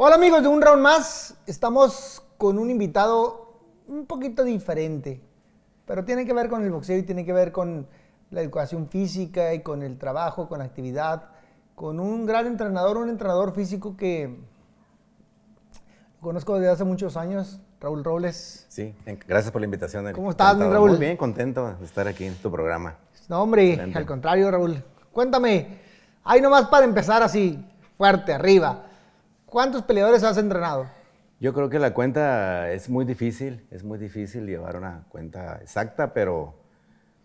Hola amigos de Un Round Más, estamos con un invitado un poquito diferente, pero tiene que ver con el boxeo y tiene que ver con la educación física y con el trabajo, con la actividad, con un gran entrenador, un entrenador físico que conozco desde hace muchos años, Raúl Robles. Sí, gracias por la invitación. ¿Cómo estás, Raúl? Muy bien, contento de estar aquí en tu programa. No, hombre, al contrario, Raúl. Cuéntame, ahí nomás para empezar así, fuerte, arriba. ¿Cuántos peleadores has entrenado? Yo creo que la cuenta es muy difícil, es muy difícil llevar una cuenta exacta, pero,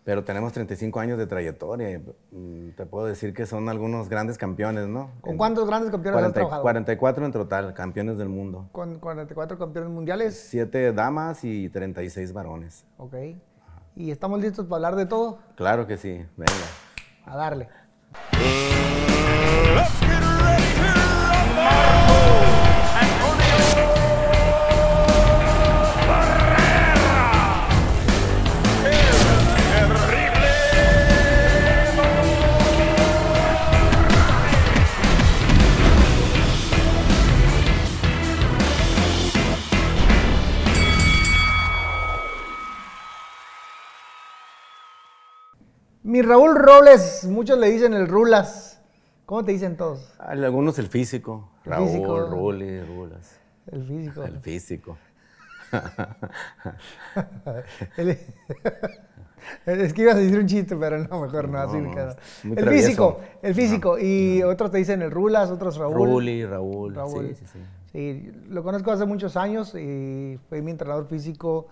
pero tenemos 35 años de trayectoria. Mm, te puedo decir que son algunos grandes campeones, ¿no? ¿Con cuántos grandes campeones has trabajado? 44 en total, campeones del mundo. ¿Con 44 campeones mundiales? Siete damas y 36 varones. Ok. ¿Y estamos listos para hablar de todo? Claro que sí, venga. A darle. Mi Raúl Robles, muchos le dicen el Rulas. ¿Cómo te dicen todos? Algunos el físico. Raúl, físico. Rulas. El físico. El físico. es que ibas a decir un chiste, pero no, mejor no, así El físico, el físico. y otros te dicen el Rulas, otros Raúl. Ruli, Raúl. Raúl. Sí, sí, sí. Sí, lo conozco hace muchos años y fue mi entrenador físico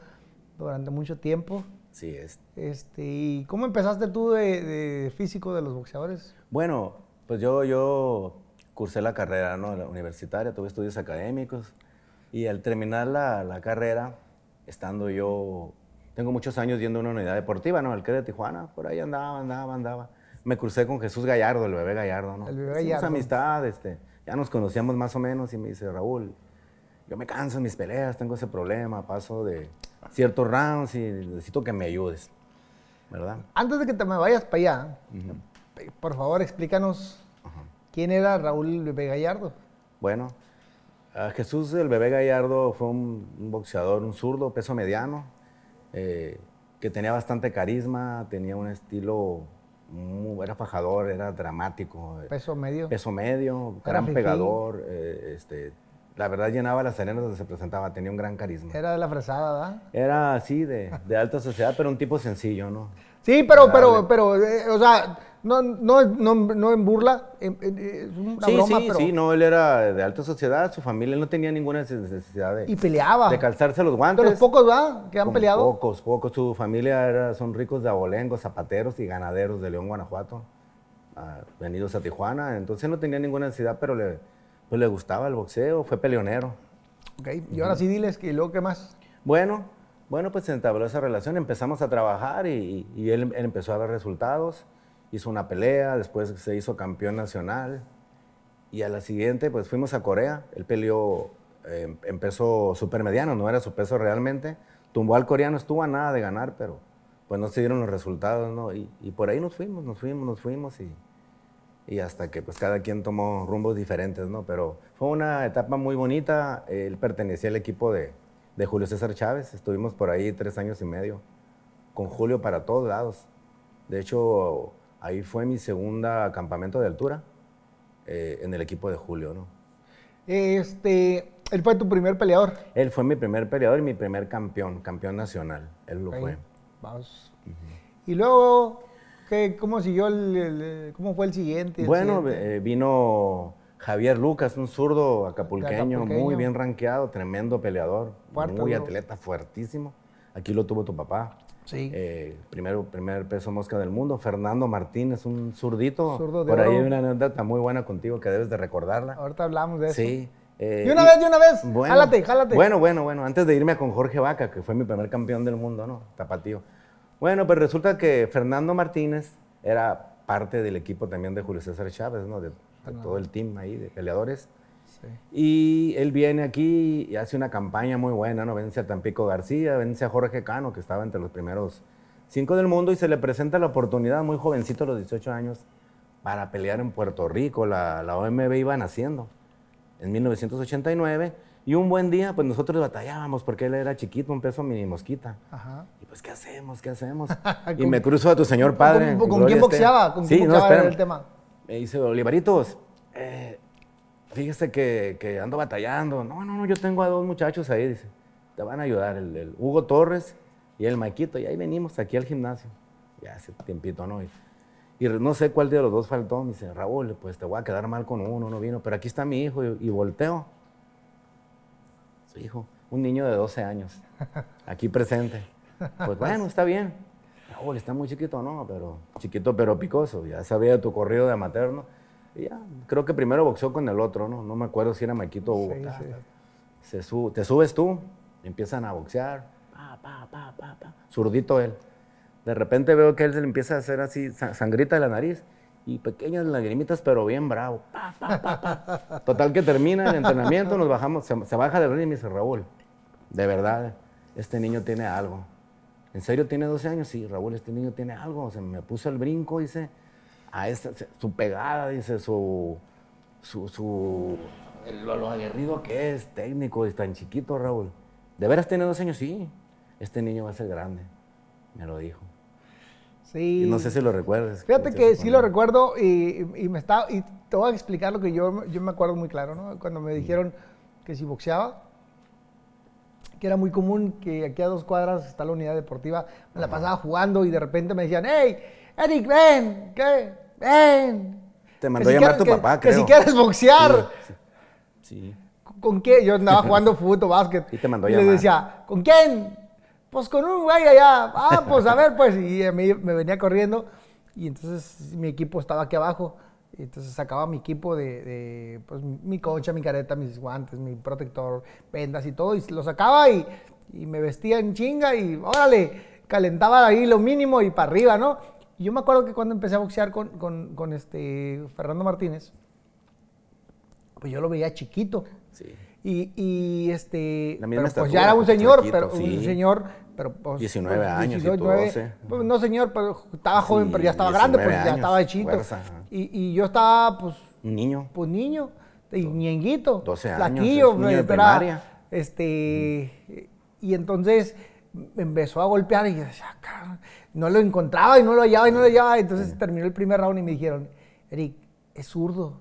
durante mucho tiempo. Sí, es. Este, ¿Y cómo empezaste tú de, físico de los boxeadores? Bueno, pues yo, yo cursé la carrera ¿no? la universitaria, tuve estudios académicos y al terminar la, la, carrera, estando yo, tengo muchos años yendo a una unidad deportiva, ¿no? El que de Tijuana, por ahí andaba, andaba, andaba. Me crucé con Jesús Gallardo, el bebé Gallardo, ¿no? El bebé Gallardo. amistad, este, ya nos conocíamos más o menos y me dice, Raúl, yo me canso en mis peleas, tengo ese problema, paso de ciertos rounds y necesito que me ayudes, ¿verdad? Antes de que te me vayas para allá, por favor explícanos quién era Raúl Bebé Gallardo. Bueno, Jesús el Bebé Gallardo fue un, boxeador, un zurdo, peso mediano, eh, que tenía bastante carisma, tenía un estilo, era fajador, era dramático. Peso medio. Peso medio, gran pegador, eh, este, la verdad llenaba las arenas donde se presentaba, tenía un gran carisma. Era de la fresada, ¿verdad? Era así, de, de alta sociedad, pero un tipo sencillo, ¿no? Sí, pero, pero, pero, eh, o sea, no, no, no, no en burla, es una sí, broma, sí, Sí, no, él era de alta sociedad, su familia no tenía ninguna necesidad de... Y peleaba. De calzarse los guantes. De los pocos, ¿verdad? Que han peleado. Pocos, pocos. Su familia era, son ricos de abolengos, zapateros y ganaderos de León, Guanajuato, ah, venidos a Tijuana. Entonces no tenía ninguna necesidad, pero le pues le gustaba el boxeo, fue peleonero. Ok, y ahora sí diles que luego qué más. Bueno, bueno, pues se entabló esa relación, empezamos a trabajar y, él, empezó a ver resultados, hizo una pelea, después se hizo campeón nacional y a la siguiente pues fuimos a Corea, él peleó, eh, empezó súper mediano, no era su peso realmente, tumbó al coreano, estuvo a nada de ganar, pero pues no se dieron los resultados, ¿no? Y, y por ahí nos fuimos, nos fuimos, nos fuimos y y hasta que pues cada quien tomó rumbos diferentes, ¿no? Pero fue una etapa muy bonita, él pertenecía al equipo de, de, Julio César Chávez, estuvimos por ahí tres años y medio, con Julio para todos lados. De hecho, ahí fue mi segunda campamento de altura eh, en el equipo de Julio, ¿no? Este, ¿Él fue tu primer peleador? Él fue mi primer peleador y mi primer campeón, campeón nacional, él lo fue. Vamos. Y luego ¿Cómo siguió el, cómo fue el siguiente? bueno, eh, vino Javier Lucas, un zurdo acapulqueño, muy bien rankeado, tremendo peleador, muy atleta, fuertísimo. Aquí lo tuvo tu papá. Sí. Eh, primero, primer peso mosca del mundo. Fernando Martínez, un zurdito. Por ahí hay una anécdota muy buena contigo que debes de recordarla. Ahorita hablamos de eso. Sí. Eh, de una vez, de una vez. Bueno, jálate, jálate. Bueno, bueno, bueno. Antes de irme con Jorge Vaca, que fue mi primer campeón del mundo, ¿no? Tapatío. Bueno, pues resulta que Fernando Martínez era parte del equipo también de Julio César Chávez, ¿no? De, todo el team ahí de peleadores. Y él viene aquí y hace una campaña muy buena, ¿no? Vence a Tampico García, vence a Jorge Cano, que estaba entre los primeros cinco del mundo, y se le presenta la oportunidad, muy jovencito, a los 18 años, para pelear en Puerto Rico. La, la OMB iba naciendo. en 1989. Y un buen día, pues nosotros batallábamos porque él era chiquito, un peso mini mosquita. Ajá. Y pues, ¿qué hacemos? ¿Qué hacemos? y ¿Con- me cruzo a tu señor padre. ¿Con, con gloria quién boxeaba? ¿Con quién Sí, no, boxeaba espérame. el tema? Me dice, Olivaritos, eh, fíjese que, que ando batallando. No, no, no, yo tengo a dos muchachos ahí, dice. Te van a ayudar, el, el Hugo Torres y el Maquito. Y ahí venimos aquí al gimnasio. Ya hace tiempito, ¿no? Y, y no sé cuál de los dos faltó. Me dice, Raúl, pues te voy a quedar mal con uno, no vino. Pero aquí está mi hijo. Y, y volteo. Su hijo, un niño de 12 años, aquí presente. Pues bueno, está bien. Raúl, está muy chiquito, no, pero chiquito pero picoso. Ya sabía tu corrido de materno. Y ya, creo que primero boxeó con el otro, ¿no? No me acuerdo si era Maquito o Hugo. Sí, sí. Se su- te subes tú, empiezan a boxear. Pa, pa, pa, pa, pa. Zurdito él. De repente veo que él se le empieza a hacer así, sa- sangrita de la nariz y pequeñas lagrimitas, pero bien bravo. Total que termina el entrenamiento, nos bajamos, se, baja del ring y me dice, Raúl, de verdad, este niño tiene algo. ¿En serio tiene 12 años? Sí, Raúl, este niño tiene algo. Se me puso el brinco, dice, a esta, su pegada, dice, su, su, su lo aguerrido que es, técnico, es tan chiquito, Raúl. ¿De veras tiene 12 años? Sí, este niño va a ser grande, me lo dijo. Sí. No sé si lo recuerdas. Fíjate que sí lo recuerdo y, y me está, y te voy a explicar lo que yo, yo me acuerdo muy claro, ¿no? Cuando me dijeron que si boxeaba, que era muy común que aquí a dos cuadras está la unidad deportiva, me la pasaba jugando y de repente me decían, hey, Eric, ven, ¿qué? Ven. Te Que mandó si a llamar quieres- tu que- papá, Que creo. si quieres boxear. Sí, sí. ¿Con qué? Yo andaba jugando fútbol, básquet. Y te mandó a y le llamar. decía, ¿con quién? Pues con un güey allá. Ah, pues a ver, pues. Y a mí me venía corriendo. Y entonces mi equipo estaba aquí abajo. Y entonces sacaba mi equipo de, de, pues, mi concha, mi careta, mis guantes, mi protector, vendas y todo. Y lo sacaba y, y me vestía en chinga y órale, calentaba ahí lo mínimo y para arriba, ¿no? Y yo me acuerdo que cuando empecé a boxear con, con, con este Fernando Martínez, pues yo lo veía chiquito. Sí. Y, y, este, pero, pues estatura, ya era un pues, señor, pero un señor, pero pues, 19 pues, años y 18, tú 9, 12. pues, no señor, pero estaba joven, Sí, pero ya estaba grande, pues 19 ya años, estaba hechito. Y, y yo estaba, pues, Un niño. pues niño, y ñenguito, 12 años, flaquillo, es niño de primaria. este, y entonces me empezó a golpear y yo decía, "Ah, cabrón", no lo encontraba y no lo hallaba y no lo hallaba. Entonces terminó el primer round y me dijeron, Eric, es zurdo.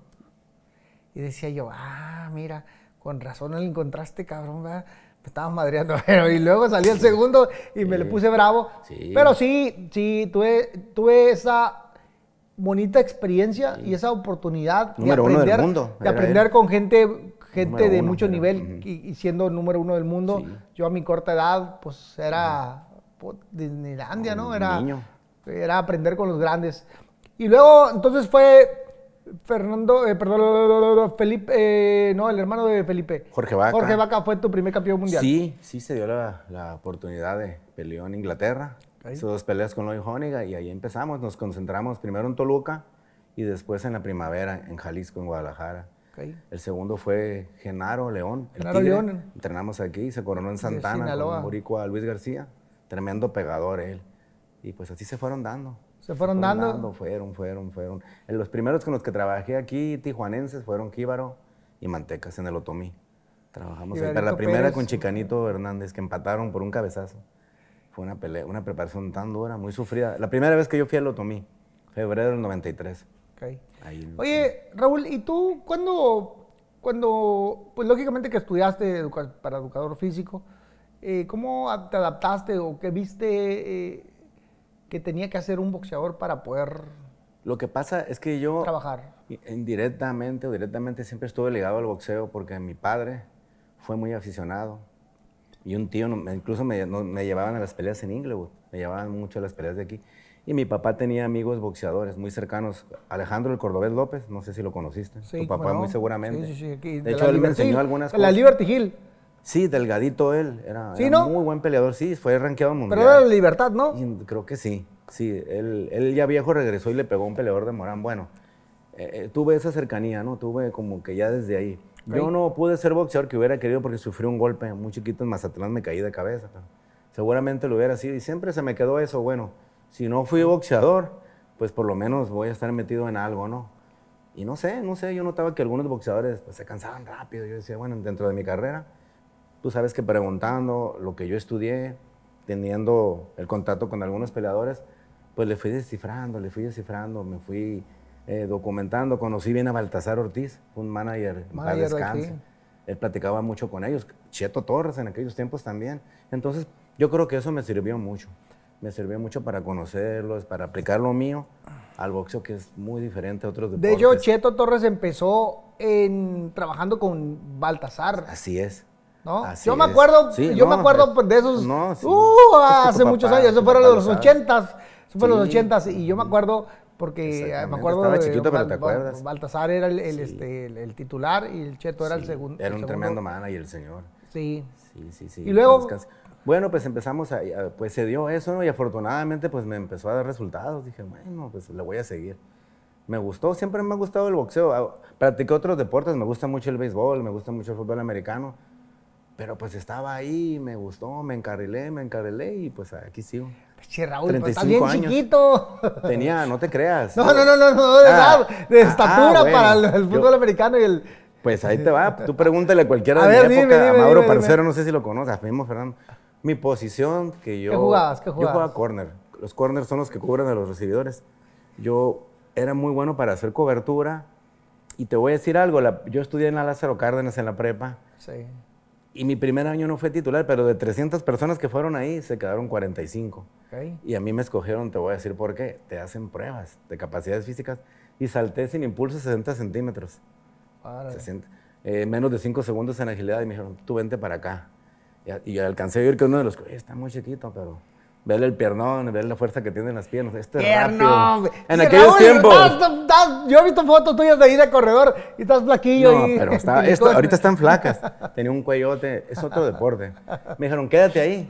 Y decía yo, ah, mira, con razón no lo encontraste, cabrón, ¿verdad? Me estabas madreando. Pero, y luego salí el segundo y me le puse bravo. Sí. Pero sí, sí, tuve, tuve esa bonita experiencia y esa oportunidad Número de uno del aprender, mundo, de aprender con gente, gente Número de uno, mucho nivel y, y siendo número uno del mundo. Sí. Yo a mi corta edad, pues era pues, Disneylandia, ¿no? Era, niño. era aprender con los grandes. Y luego, entonces fue Fernando, eh, perdón, Felipe, eh, no, el hermano de Felipe. Jorge Vaca. Jorge Vaca fue tu primer campeón mundial. Sí, sí se dio la, la oportunidad de peleó en Inglaterra. Ok. Hizo dos peleas con Lloyd Honeygard y ahí empezamos. Nos concentramos primero en Toluca y después en la primavera en Jalisco, en Guadalajara. El segundo fue Genaro León. Genaro. León. Entrenamos aquí, se coronó en Santana con Boricua Luis García. Tremendo pegador él. Y pues así se fueron dando. Se fueron dando. Fueron, fueron, fueron. En los primeros con los que trabajé aquí, tijuanenses, fueron Kíbaro y Mantecas en el Otomí. Trabajamos ahí. Pero la primera Pérez. con Chicanito Hernández, que empataron por un cabezazo. Fue una pelea, una preparación tan dura, muy sufrida. La primera vez que yo fui al Otomí, febrero del 93. Ok. Ahí, Oye, Raúl, ¿y tú cuando, cuando pues lógicamente que estudiaste educa- para educador físico, eh, cómo te adaptaste o qué viste eh, que tenía que hacer un boxeador para poder Lo que pasa es que yo... trabajar? Indirectamente o directamente siempre estuve ligado al boxeo porque mi padre fue muy aficionado y un tío, me- incluso me, me llevaban a las peleas en Inglewood, me llevaban mucho a las peleas de aquí. Y mi papá tenía amigos boxeadores muy cercanos. Alejandro el Cordobés López, no sé si lo conociste. tu cómo papá no. muy seguramente. Sí, sí, sí, de, la hecho, él me Liberty Hill, enseñó algunas de La cosas. Liberty Hill. Sí, delgadito él. Era, Sí, era ¿no? muy buen peleador, sí, fue rankeado mundial. Pero era la libertad, ¿no? Y creo que sí, sí. Él, él ya viejo regresó y le pegó a un peleador de Morán. Bueno, eh, eh, tuve esa cercanía, ¿no? Tuve como que ya desde ahí. Yo no pude ser boxeador que hubiera querido porque sufrí un golpe muy chiquito en Mazatlán, me caí de cabeza. pero seguramente lo hubiera sido y siempre se me quedó eso. Bueno, si no fui boxeador, pues por lo menos voy a estar metido en algo, ¿no? Y no sé, no sé, yo notaba que algunos boxeadores pues, se cansaban rápido. Yo decía, bueno, dentro de mi carrera, tú sabes que preguntando lo que yo estudié, teniendo el contacto con algunos peleadores, pues le fui descifrando, le fui descifrando, me fui eh, documentando. Conocí bien a Baltasar Ortiz, un manager, Manager de descanse. aquí. Él platicaba mucho con ellos, Cheto Torres en aquellos tiempos también. Entonces, yo creo que eso me sirvió mucho. Me sirvió mucho para conocerlos, para aplicar lo mío al boxeo, que es muy diferente a otros De deportes. hecho, Cheto Torres empezó en, trabajando con Baltasar, Así es. ¿No? Así yo me acuerdo, Sí, yo no, me acuerdo es- de esos, no, sí. uh, hace muchos papá, años, eso fueron los ochentas, eso fue los ochentas, y yo me acuerdo porque me acuerdo Estaba de chiquito, pero te acuerdas. Baltasar era el, el, Sí. este, el, el titular y el Cheto era el Sí, segundo. Era el un tremendo manager el señor. Sí. Sí, sí, sí. Y luego-. Bueno, pues empezamos a, a- pues se dio eso, ¿no? Y afortunadamente, pues me empezó a dar resultados. Dije, bueno, pues le voy a seguir. Me gustó, siempre me ha gustado el boxeo. Ah, Practiqué otros deportes, me gusta mucho el béisbol, me gusta mucho el fútbol americano. Pero pues estaba ahí, me gustó, me encarrilé, me encarrilé y pues aquí sigo. Che, Raúl, pues, estás 35 bien años. chiquito. Tenía, no te creas. No, no, no, no, no, de, Ah, edad, de ah, estatura bueno, para el, el yo- fútbol americano y el... Pues ahí te va. Tú pregúntale a cualquiera A de ver, mi época, dime, a Mauro dime. Parcero, no sé si lo conoces, mismo Fernando. Mi posición que yo... ¿Qué jugabas? ¿Qué Yo jugabas? jugaba corner. Los corners son los que cubren a los recibidores. Yo era muy bueno para hacer cobertura. Y te voy a decir algo, la- yo estudié en la Lázaro Cárdenas en la prepa. Sí. Y mi primer año no fue titular, pero de 300 personas que fueron ahí, se quedaron 45. ok. Y a mí me escogieron, te voy a decir por qué. Te hacen pruebas de capacidades físicas. Y salté sin impulso 60 centímetros. Órale. 60, eh, menos de 5 segundos en agilidad y me dijeron, tú vente para acá. Y, y alcancé a ver que uno de los, "Oye, está muy chiquito, pero verle el piernón, ver la fuerza que tiene en las piernas. Este es Tierno, rápido. En aquellos tiempos. yo he visto fotos tuyas de ahí de corredor y estás flaquillo. No, ahí. pero está, esto, ahorita están flacas. Tenía un cuellote, es otro deporte. Me dijeron, quédate ahí.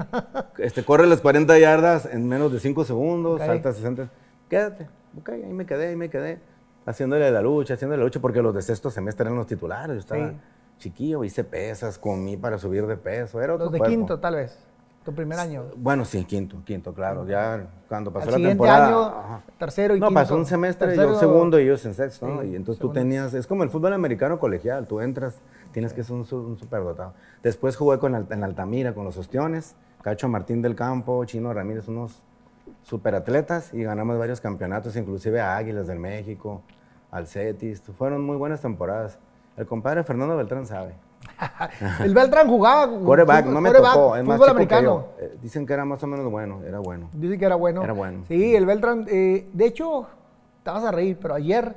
Este, corre las 40 yardas en menos de 5 segundos, Ok. salta 60. Quédate. Ok, ahí me quedé, ahí me quedé. Haciéndole la lucha, haciéndole la lucha, porque los de sexto semestre eran los titulares. Yo estaba Sí. chiquillo, hice pesas, comí para subir de peso. Era otro Los de cuerpo. quinto, tal vez. Tu primer año. Bueno, sí, quinto, quinto, claro. Ya cuando pasó Al la siguiente temporada. año, ajá. tercero y no, quinto. pasó un semestre, Tercero- yo segundo y ellos en sexto, ¿no? Y entonces segundo. tú tenías, es como el fútbol americano colegial, tú entras, tienes que ser un, un superdotado. Después jugué con, en Altamira con los Ostiones, Cacho Martín del Campo, Chino Ramírez, unos superatletas y ganamos varios campeonatos, inclusive a Águilas del México, al Cetis. Fueron muy buenas temporadas. El compadre Fernando Beltrán sabe. El Beltrán jugaba. Coreback, no me tocó, es más Fútbol que americano. yo. Eh, dicen que era más o menos bueno, era bueno. Dice que era bueno. Era bueno. Sí, el Beltrán. eh, de hecho, te vas a reír, pero ayer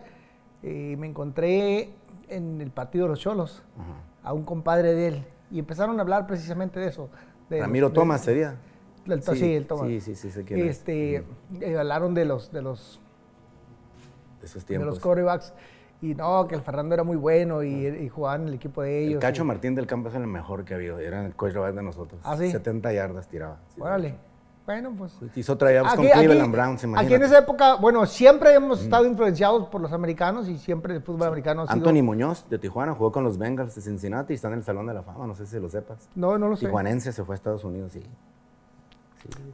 eh, me encontré en el partido de los Cholos a un compadre de él y empezaron a hablar precisamente de eso. de- Ramiro de- Tomás sería. del- sí, el Tomás. Sí, sí, sí, sé quién es. este, eh, hablaron de los, de los, De esos de tiempos. los quarterbacks y no, que el Fernando era muy bueno y, y jugaban en el equipo de ellos. El Cacho y- Martín del Campo es el mejor que ha habido. Era el quarterback de nosotros. ¿Ah, sí? 70 yardas tiraba. Sí, Órale. Bueno, pues. Hizo tryouts con Aquí- aquí- Cleveland Browns, Aquí imagínate. en esa época, bueno, siempre hemos estado influenciados por los americanos y siempre el fútbol americano ha sido... Anthony Muñoz, de Tijuana, jugó con los Bengals de Cincinnati y está en el Salón de la Fama, no sé si lo sepas. No, no lo sé. Tijuanense se fue a Estados Unidos, sí.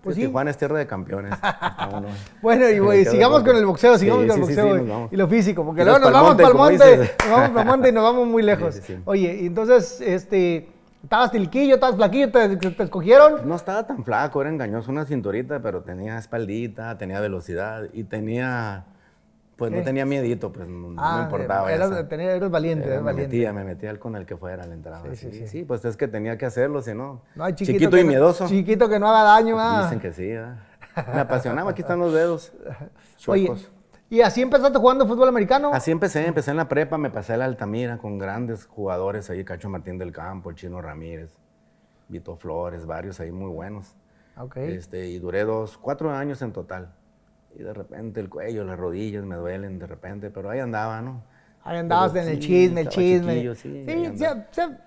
Pues sí, sí. Tijuana es tierra de campeones. Bueno, y güey, Qué sigamos con el boxeo, sigamos Sí, con el boxeo y- lo físico, porque luego nos vamos para el monte, nos vamos para el monte y nos vamos muy lejos. Oye, entonces, este, estabas tilquillo, estabas flaquillo, te, te escogieron. No estaba tan flaco, era engañoso, una cinturita, pero tenía espaldita, tenía velocidad y tenía, pues ¿Qué? no tenía miedito, pues no, no Ah, me importaba. eras, tenía- eres valiente, Eh, eres me valiente. metía, me metía con el que fuera, le entraba. Sí, Sí, sí, sí, pues es que tenía que hacerlo, si no. No, hay chiquito, chiquito y miedoso. Chiquito que no haga daño, ah. Dicen que sí, ¿verdad? Me apasionaba, aquí están los dedos. Oye. ¿y así empezaste jugando fútbol americano? Así empecé, empecé en la prepa, me pasé a la Altamira con grandes jugadores ahí, Cacho Martín del Campo, Chino Ramírez, Vito Flores, varios ahí muy buenos. Ok. Este, y duré dos, cuatro años en total. Y de repente el cuello, las rodillas me duelen de repente, pero ahí andaba, ¿no? Ahí andabas Pero en el sí, chisme, el chisme. sí, sí, andaba. sie- sie-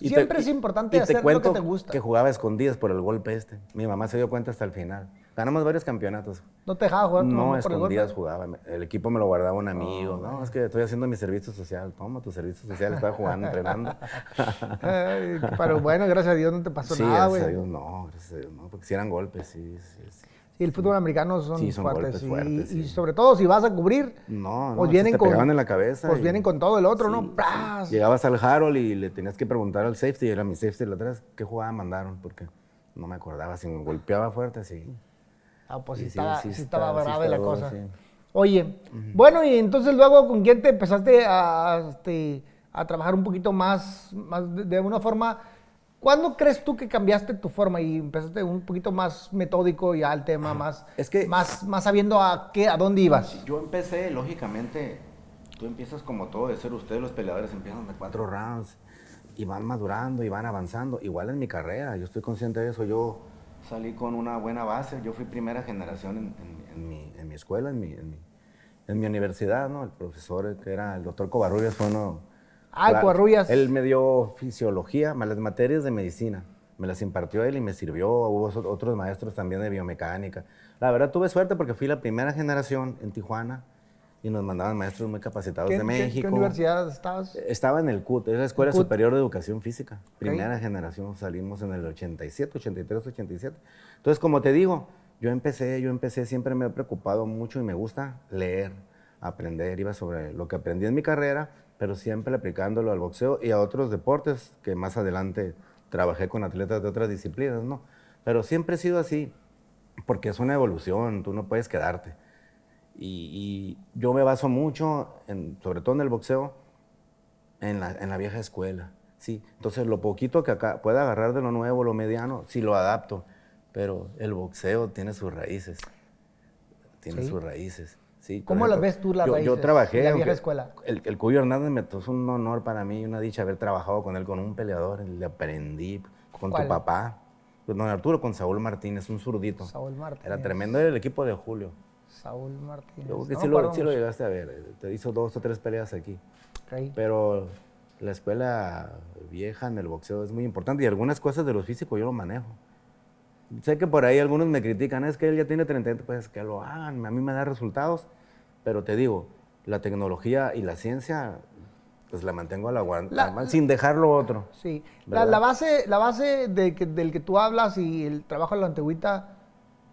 Y te- siempre es y- importante y te hacer lo cuento que te gusta. que jugaba a escondidas por el golpe este. Mi mamá se dio cuenta hasta el final. Ganamos varios campeonatos. No te dejaba jugar No, por el escondidas jugaba. El equipo me lo guardaba un amigo. no, es que estoy haciendo mi servicio social. Toma tu servicio social. Estaba jugando, entrenando. Pero bueno, gracias a Dios no te pasó sí, nada, gracias a güey. Dios, no, gracias a Dios, no, porque si eran golpes, sí, sí, sí. Sí, el fútbol americano son, Sí, son fuertes. sí, y sobre todo si vas a cubrir, No, no, pues vienen te con. pegaban en la cabeza. Pues y- vienen con todo el otro, ¿no? Llegabas al Harold y le tenías que preguntar al safety, era mi safety la atrás, ¿qué jugada mandaron? Porque no me acordaba, si me golpeaba fuerte, sí. Ah, pues sí, estaba, está- estaba grave la cosa. Oye, bueno, y entonces luego, ¿con quién te empezaste a, este, a trabajar un poquito más, más de, de una forma? ¿Cuándo crees tú que cambiaste tu forma y empezaste un poquito más metódico ya al tema, más, Es que- más, más sabiendo a qué, a dónde ibas? Yo empecé, lógicamente, tú empiezas como todo de ser ustedes, los peleadores empiezan de cuatro rounds y van madurando y van avanzando. Igual en mi carrera, yo estoy consciente de eso. Yo salí con una buena base, yo fui primera generación en, en- en mi, en mi escuela, en mi, en, mi, en mi universidad, ¿no? El profesor que era el doctor Covarrubias fue uno... Ah, Claro. Él me dio fisiología, más las materias de medicina. Me las impartió él y me sirvió. Hubo otros maestros también de biomecánica. La verdad tuve suerte porque fui la primera generación en Tijuana y nos mandaban maestros muy capacitados ¿Qué, de qué- México. qué universidad estabas? Estaba en el CUT, es la Escuela CUT. Superior de Educación Física. Primera generación, salimos en el 87, 83, 87. Entonces, como te digo, yo empecé, yo empecé, siempre me he preocupado mucho y me gusta leer, aprender, iba sobre lo que aprendí en mi carrera, pero siempre aplicándolo al boxeo y a otros deportes que más adelante trabajé con atletas de otras disciplinas, ¿no? Pero siempre he sido así, porque es una evolución, tú no puedes quedarte. Y, y yo me baso mucho, en- sobre todo en el boxeo, en la, en la vieja escuela. Sí, entonces lo poquito que acá pueda agarrar de lo nuevo, lo mediano, sí lo adapto. Pero el boxeo tiene sus raíces. Tiene Sí. sus raíces. Sí, ¿Cómo las ejemplo, ves tú las yo, raíces Yo trabajé. de la vieja escuela? El, el Cuyo Hernández me es un honor para mí, una dicha haber trabajado con él, con un peleador. Le aprendí con ¿Cuál? tu papá. Con don Arturo, con Saúl Martínez, un zurdito. Saúl Martínez. Era tremendo, era el equipo de Julio. Saúl Martínez. Yo creo que No sí, lo, sí lo llegaste a ver. eh, Te hizo dos o tres peleas aquí. Ok. Pero la escuela vieja en el boxeo es muy importante y algunas cosas de los físicos yo lo manejo. Sé que por ahí algunos me critican, es que él ya tiene 30, pues que lo hagan, a mí me da resultados, pero te digo, la tecnología y la ciencia, pues la mantengo a la guardia, La- sin dejar lo otro. Sí, la, base, la base de que- del que tú hablas y el trabajo de la antigüita,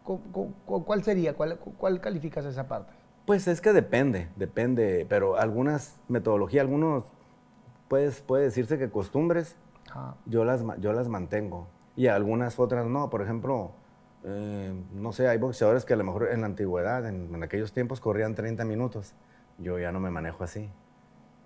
cu- cu- cu- ¿cuál sería? ¿Cuál, cu- cuál calificas esa parte? Pues es que depende, depende, pero algunas metodologías, algunos, pues, puede decirse que costumbres, yo las, yo las mantengo. Y algunas otras no. Por ejemplo, eh, no sé, hay boxeadores que a lo mejor en la antigüedad, en, en aquellos tiempos, corrían 30 minutos. Yo ya no me manejo así.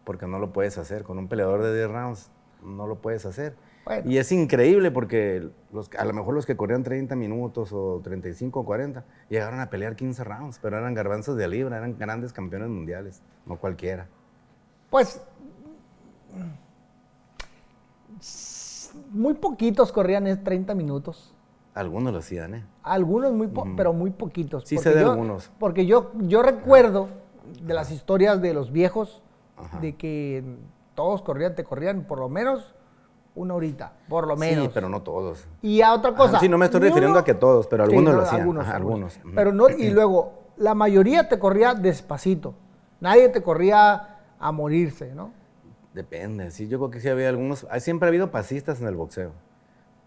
Porque no lo puedes hacer. Con un peleador de 10 rounds, no lo puedes hacer. Bueno. Y es increíble porque los, a lo mejor los que corrían 30 minutos o 35 o 40 llegaron a pelear 15 rounds, pero eran garbanzos de libra, eran grandes campeones mundiales, no cualquiera. Pues muy poquitos corrían es 30 minutos. Algunos lo hacían, ¿eh? Algunos muy po- pero muy poquitos. Sí Porque sé de yo- algunos. Porque yo, yo recuerdo de las historias de los viejos Ajá. de que todos corrían, te corrían por lo menos una horita, por lo menos. Sí, pero no todos. Y a otra cosa. Ajá, sí, no me estoy refiriendo a que todos, pero Sí, algunos no, lo hacían. Algunos, algunos. algunos. Pero no, y luego, la mayoría te corría despacito. Nadie te corría a morirse, ¿no? Depende, sí, yo creo que sí había algunos. Siempre ha habido pasistas en el boxeo,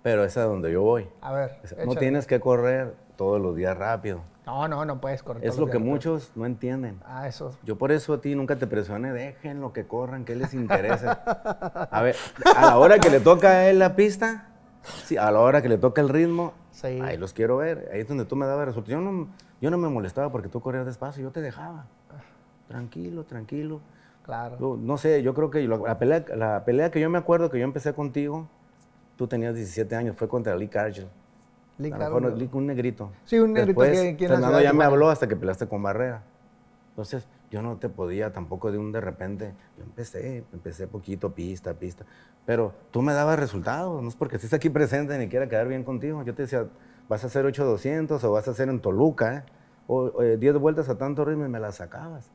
pero es a donde yo voy. A ver. O sea, no tienes que correr todos los días rápido. No, no, no puedes correr. Es todos lo los que días. muchos no entienden. Ah, eso. Yo por eso a ti nunca te presioné, dejen lo que corran, que les interesa. A ver, a la hora que le toca a él la pista, sí, a la hora que le toca el ritmo, Sí. ahí los quiero ver. Ahí es donde tú me dabas resultados. Yo no, yo no me molestaba porque tú corrías despacio, yo te dejaba. Tranquilo, tranquilo. Claro. Yo, no sé, yo creo que la pelea, la pelea que yo me acuerdo que yo empecé contigo, tú tenías 17 años, fue contra Lee Cargill. Lee Cargill. un negrito. Sí, un negrito Después, la Fernando ya me habló hasta que peleaste con Barrera. Entonces, yo no te podía tampoco de un de repente. Yo empecé, empecé poquito, pista, pista. Pero tú me dabas resultados, no es porque estés aquí presente ni quiera quedar bien contigo. Yo te decía, vas a hacer 8200 o vas a hacer en Toluca, ¿eh? O o, eh, 10 vueltas a tanto ritmo y me las sacabas.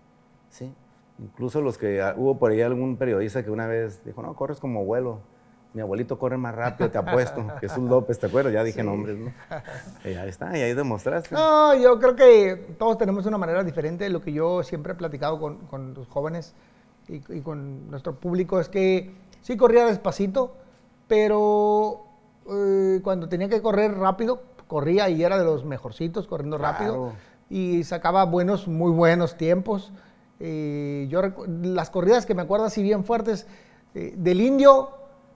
¿sí? Incluso los que ah, hubo por ahí algún periodista que una vez dijo, no, corres como abuelo. Mi abuelito corre más rápido, te apuesto. Jesús López, ¿te acuerdas? Ya dije nombres, ¿no? Y ahí está, y ahí demostraste. No, yo creo que todos tenemos una manera diferente. Lo que yo siempre he platicado con, con los jóvenes y, y con nuestro público es que sí corría despacito, pero eh, cuando tenía que correr rápido, corría y era de los mejorcitos, corriendo rápido. Claro. Y sacaba buenos, muy buenos tiempos. Eh, yo las corridas que me acuerdo así bien fuertes, eh, del indio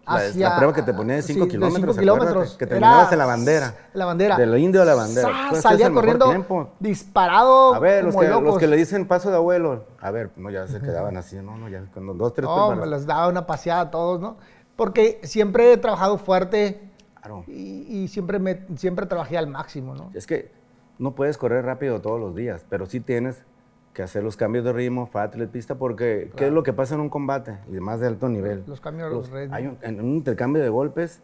La- hacia... la prueba que te ponía de cinco sí, kilómetros, que terminabas en la bandera. La bandera. Del indio a la bandera. Hacías Salía corriendo disparado A ver, los como que, los locos. que le dicen paso de abuelo, a ver, no, ya se quedaban así, no, no, ya, cuando dos, tres No, me les daba una paseada a todos, ¿no? Porque siempre he trabajado fuerte Claro. y, y siempre, me, siempre trabajé al máximo, ¿no? Es que no puedes correr rápido todos los días, pero sí tienes que hacer los cambios de ritmo, fácil pista, porque ¿qué es lo que pasa en un combate? Y más de alto nivel. Los cambios, los ritmos. hay un- en un intercambio de golpes,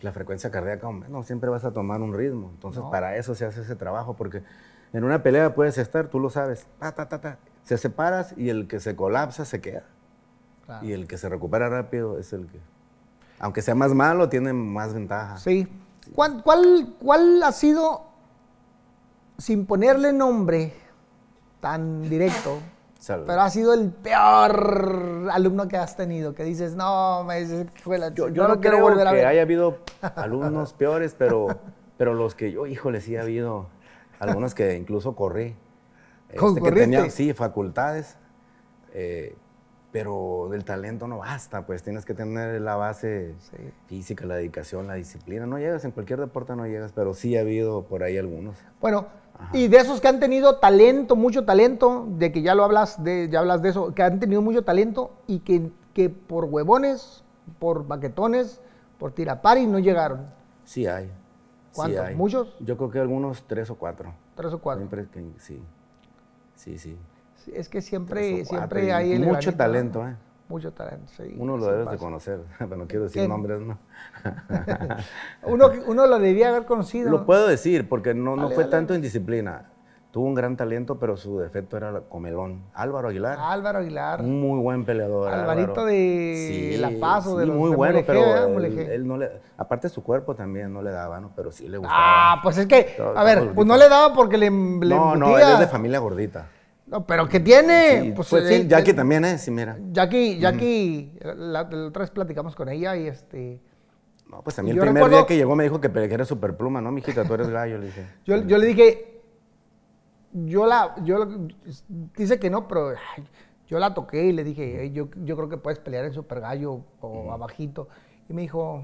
la frecuencia cardíaca, hombre, no siempre vas a tomar un ritmo. Entonces, No. para eso se hace ese trabajo, porque en una pelea puedes estar, tú lo sabes, ta, ta, ta, ta, se separas y el que se colapsa se queda. Claro. Y el que se recupera rápido es el que, aunque sea más malo, tiene más ventaja. Sí. ¿Cuál, cuál, cuál ha sido, sin ponerle nombre tan directo, pero ha sido el peor alumno que has tenido? Que dices, no, me dices, fue la Yo, yo no, quiero creo volver a que ver". haya habido alumnos peores, pero, pero los que yo, híjole, sí ha habido algunos que incluso corrí. Este, que tenían, sí, facultades, eh, pero del talento no basta, pues tienes que tener la base Sí. física, la dedicación, la disciplina. No llegas, en cualquier deporte no llegas, pero sí ha habido por ahí algunos. Bueno, y de esos que han tenido talento, mucho talento, de que ya lo hablas de, ya hablas de eso, que han tenido mucho talento y que, que por huevones, por baquetones, por tirapari no llegaron. Sí hay. sí ¿Cuántos? hay. ¿Muchos? Yo creo que algunos tres o cuatro. Tres o cuatro. Siempre que- sí. Sí, sí. Es que siempre, o siempre cuatro, y hay el mucho talento, ¿eh? Mucho talento, sí. Uno lo debes de conocer, pero no quiero decir nombres, ¿no? Uno, uno lo debía haber conocido. Lo puedo decir porque no, fue dale. tanto indisciplina. Tuvo un gran talento, pero su defecto era comelón. Álvaro Aguilar, Álvaro Aguilar. un muy buen peleador. Alvarito Álvaro. de La Paz o de los muy de bueno, Mulegé, pero él, él no le, aparte su cuerpo también no le daba, ¿no? Pero sí le gustaba. Ah, pues es que, Todo- a ver, pues no le daba porque le, le no, no, él es de familia gordita. No, pero ¿qué tiene? Sí, pues, pues, sí, eh, Jackie eh, también, ¿eh? Sí, mira. Jackie, Jackie, la, la otra vez platicamos con ella y este, No, pues a mí el primer recuerdo- día que llegó me dijo que, que era superpluma, ¿no, mijita? Tú eres gallo, le dije. yo, yo le dije, yo la, yo dice que no, pero ay, yo la toqué y le dije, "Ey, yo, yo creo que puedes pelear en super gallo o abajito. Y me dijo,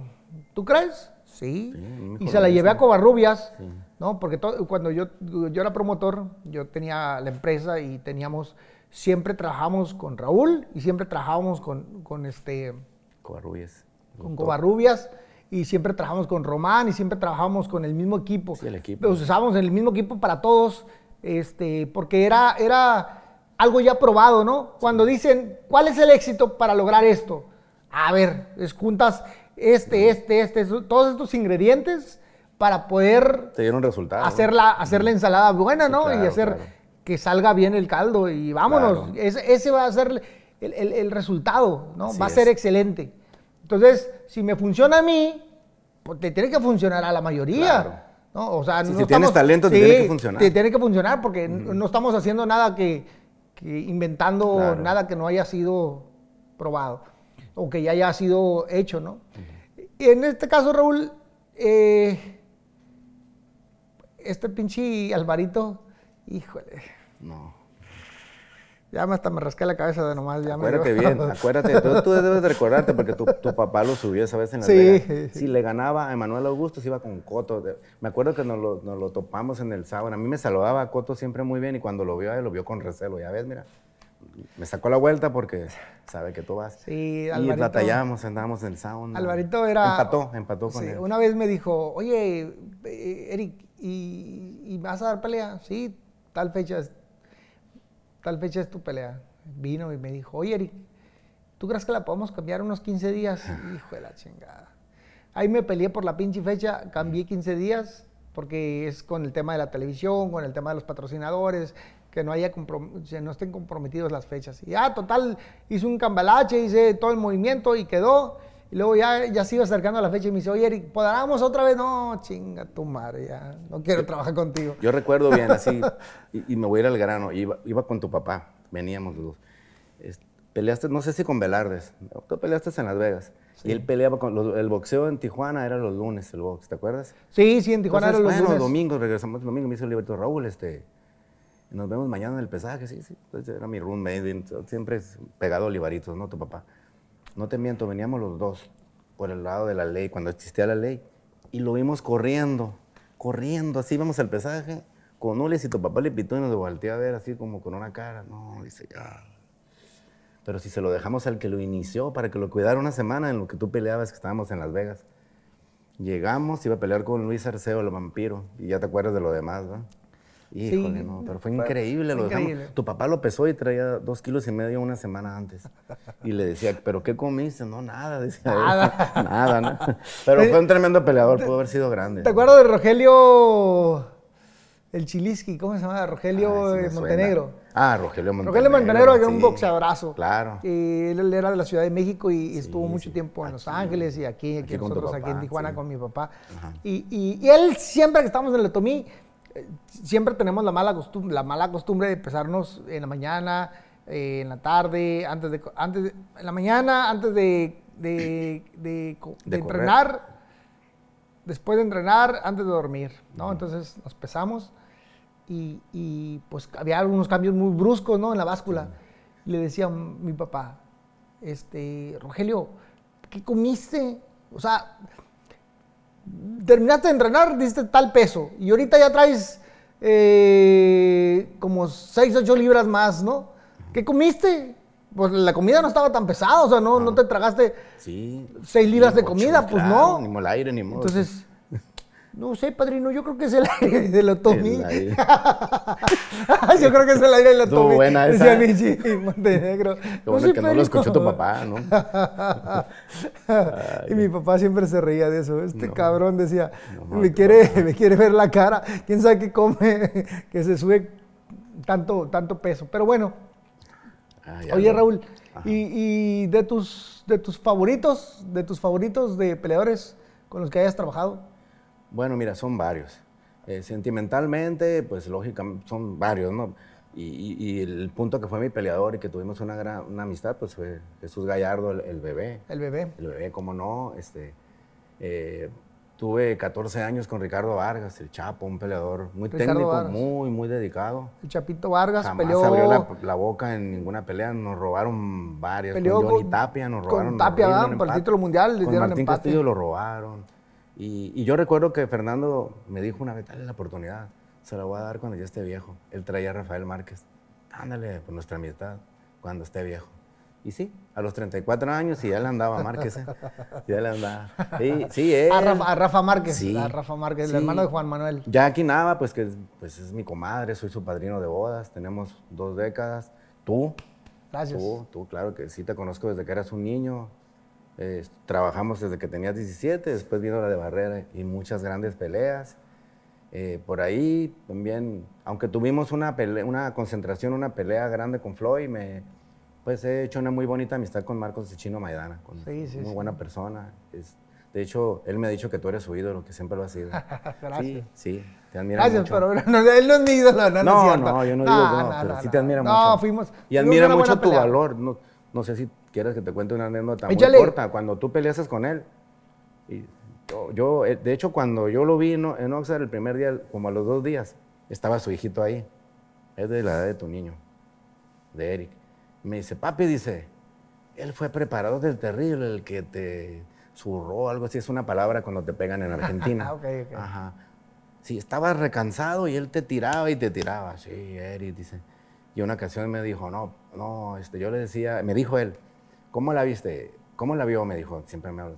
¿tú crees? Sí. Y se la llevé a. Covarrubias, Sí. ¿No? Porque to- cuando yo, yo era promotor, yo tenía la empresa y teníamos, siempre trabajamos con Raúl y siempre trabajábamos con, con este, Covarrubias. con Covarrubias y siempre trabajamos con Román y siempre trabajamos con el mismo equipo. Sí, el equipo. Los usábamos en el mismo equipo para todos, este, porque era, era algo ya probado, ¿no? Cuando dicen, ¿cuál es el éxito para lograr esto? A ver, es juntas este, este, este, todos estos ingredientes para poder Te dieron hacer la, hacer la ensalada buena, ¿no? y hacer claro. que salga bien el caldo y vámonos. Claro. Ese, ese va a ser el, el- el resultado, ¿no? Así va a ser es. excelente. Entonces, si me funciona a mí, pues te tiene que funcionar a la mayoría. Claro. ¿no? O sea, Sí, no si tienes estamos- talento, te tiene que funcionar. Te tiene que funcionar porque no estamos haciendo nada que, que inventando Claro. nada que no haya sido probado o que ya haya sido hecho, ¿no? Y en este caso, Raúl, eh, este pinche Alvarito, híjole, No. ya me hasta me rasqué la cabeza de nomás. Ya Acuérdate bien, acuérdate. Tú, tú debes de recordarte porque tu, tu papá lo subió esa vez en la Sí. Si le ganaba a Emanuel Augusto, se iba con Coto. Me acuerdo que nos lo, nos lo topamos en el sábado. A mí me saludaba a Coto siempre muy bien y cuando lo vio, a él, lo vio con recelo. Ya ves, mira. Me sacó la vuelta porque sabe que tú vas. Sí, y Alvarito. batallamos, andábamos en el sauna. Alvarito era... Empató, empató con Sí, él. Una vez me dijo, oye, eh, Eric, ¿y, vas a dar pelea? Sí, tal fecha es, tal fecha es tu pelea. Vino y me dijo, oye, Eric, ¿tú crees que la podemos cambiar unos 15 días? Hijo de la chingada. Ahí me peleé por la pinche fecha, cambié 15 días, porque es con el tema de la televisión, con el tema de los patrocinadores, que no haya no estén comprometidos las fechas. Y ya, total, hice un cambalache, hice todo el movimiento y quedó. Y luego ya, ya se iba acercando a la fecha y me dice, oye, Eric, ¿podamos otra vez? No, chinga tu madre, ya, no quiero trabajar contigo. Yo recuerdo bien, así, y, y me voy a ir al grano. Iba, iba con tu papá, veníamos los dos. Es- peleaste, no sé si con Velardes, tú peleaste en Las Vegas. Y él peleaba con los- el boxeo en Tijuana era los lunes, el box, ¿te acuerdas? Sí, sí, en Tijuana Entonces, eran los bueno, lunes. domingos, regresamos el domingo, me dice Liberto Raúl, este, nos vemos mañana en el pesaje, sí, sí. Entonces era mi roommate, siempre pegado a Olivaritos, ¿no? Tu papá. No te miento, veníamos los dos por el lado de la ley, cuando existía la ley, y lo vimos corriendo, corriendo, así íbamos al pesaje, con Ules y tu papá le pitó y nos volteó a ver así como con una cara, no, dice, ya. Pero si se lo dejamos al que lo inició para que lo cuidara una semana en lo que tú peleabas, que estábamos en Las Vegas. Llegamos, iba a pelear con Luis Arceo, el vampiro, y ya te acuerdas de lo demás, ¿no? Híjole, no, pero fue increíble. Lo dejamos. increíble. Tu papá lo pesó y traía dos kilos y medio una semana antes. Y le decía, ¿pero qué comiste? No, nada, decía él. Nada. Nada, ¿no? Pero fue un tremendo peleador, pudo haber sido grande. ¿Te acuerdas de Rogelio, el Chiliski? ¿Cómo se llama? Rogelio Ah, sí me suena. Montenegro. Ah, Rogelio Montenegro. Rogelio Montenegro era un boxeadorazo. Claro. Y él era de la Ciudad de México y y estuvo mucho tiempo en Los Aquí, Ángeles y aquí, aquí aquí nosotros, aquí en Tijuana con mi papá. Y, y- y él siempre que estamos en el siempre tenemos la mala costumbre, la mala costumbre de pesarnos en la mañana, eh, en la tarde, antes de, antes de- en la mañana, antes de, de, entrenar, después de entrenar, antes de dormir, ¿no? Entonces nos pesamos y, y, pues había algunos cambios muy bruscos, ¿no? En la báscula. Le decía mi papá, este, Rogelio, ¿qué comiste? O sea, terminaste de entrenar, diste tal peso y ahorita ya traes eh, como 6, 8 libras más, ¿no? ¿Qué comiste? Pues la comida no estaba tan pesada, o sea, no, no te tragaste Sí. Seis libras Sí, de ocho, comida, pues, claro, no. Ni el aire, ni modo. Entonces, no sé, padrino, yo creo que es el aire de la aire. yo creo que es el aire de la Otomí. buena Decía esa. Michi Montenegro. Lo bueno sé, que no lo escuchó tu papá, ¿no? y mi papá siempre se reía de eso. Este No. cabrón decía, No, me, quiere, me quiere ver la cara. ¿Quién sabe qué come? que se sube tanto, tanto peso. Pero bueno, Ah, Oye, no. Raúl, y, y de tus de tus favoritos, de tus favoritos de peleadores con los que hayas trabajado? Bueno, mira, son varios. Eh, sentimentalmente, pues lógicamente son varios, ¿no? Y, y- y el punto que fue mi peleador y que tuvimos una gran una amistad, pues fue Jesús Gallardo, el, el bebé. El bebé. El bebé, cómo no. Este, eh, tuve 14 años con Ricardo Vargas, el Chapo, un peleador muy Ricardo técnico, Vargas. muy, muy dedicado. El Chapito Vargas Jamás peleó, abrió la, la boca en ninguna pelea, nos robaron varias. peleó con Johnny Tapia nos robaron. con Tapia, horrible Por el título mundial les Con dieron Martín empate. Castillo lo robaron. Y, y yo recuerdo que Fernando me dijo una vez, dale la oportunidad, se la voy a dar cuando ya esté viejo. Él traía a Rafael Márquez, ándale por nuestra amistad, cuando esté viejo. Y sí, a los 34 años y ya le andaba Márquez, ¿eh? ya le andaba. Sí, sí, él. A Rafa, a Rafa Márquez, Sí. a Rafa Márquez, el Sí. hermano de Juan Manuel. Jackie Nava, pues que es, pues es mi comadre, soy su padrino de bodas, tenemos dos décadas. Tú, Gracias. Tú, tú, claro que sí te conozco desde que eras un niño. Eh, trabajamos desde que tenías 17, después vino la de Barrera y muchas grandes peleas. Eh, por ahí también, aunque tuvimos una, pele- una concentración, una pelea grande con Floyd, me, pues he hecho una muy bonita amistad con Marcos de Chino Maidana, con Sí, sí, muy sí. buena persona. Es- de hecho, él me ha dicho que tú eres su ídolo, que siempre lo has sido. Gracias. Sí, sí, te admira Gracias, mucho. pero no, él no es mi ídolo, no, no, es No, no, yo no digo que no, pero sí te admira mucho. No, fuimos. Y admira mucho tu pelea. valor. No, no sé si quieres que te cuente una anécdota Échale. muy corta. Cuando tú peleaste con él, y yo, yo, eh, de hecho, cuando yo lo vi en, en Oxford el primer día, como a los dos días, estaba su hijito ahí. Es de la edad de tu niño, de Eric. Me dice, papi, dice, él fue preparado del terrible, el que te zurró, algo así, es una palabra cuando te pegan en Argentina. Ok, ok. Ajá. Sí, estaba recansado y él te tiraba y te tiraba. Sí, Eric, dice. Y una ocasión me dijo, no, no, este, yo le decía, me dijo él, ¿cómo la viste? ¿Cómo la vio? Me dijo, siempre me habla.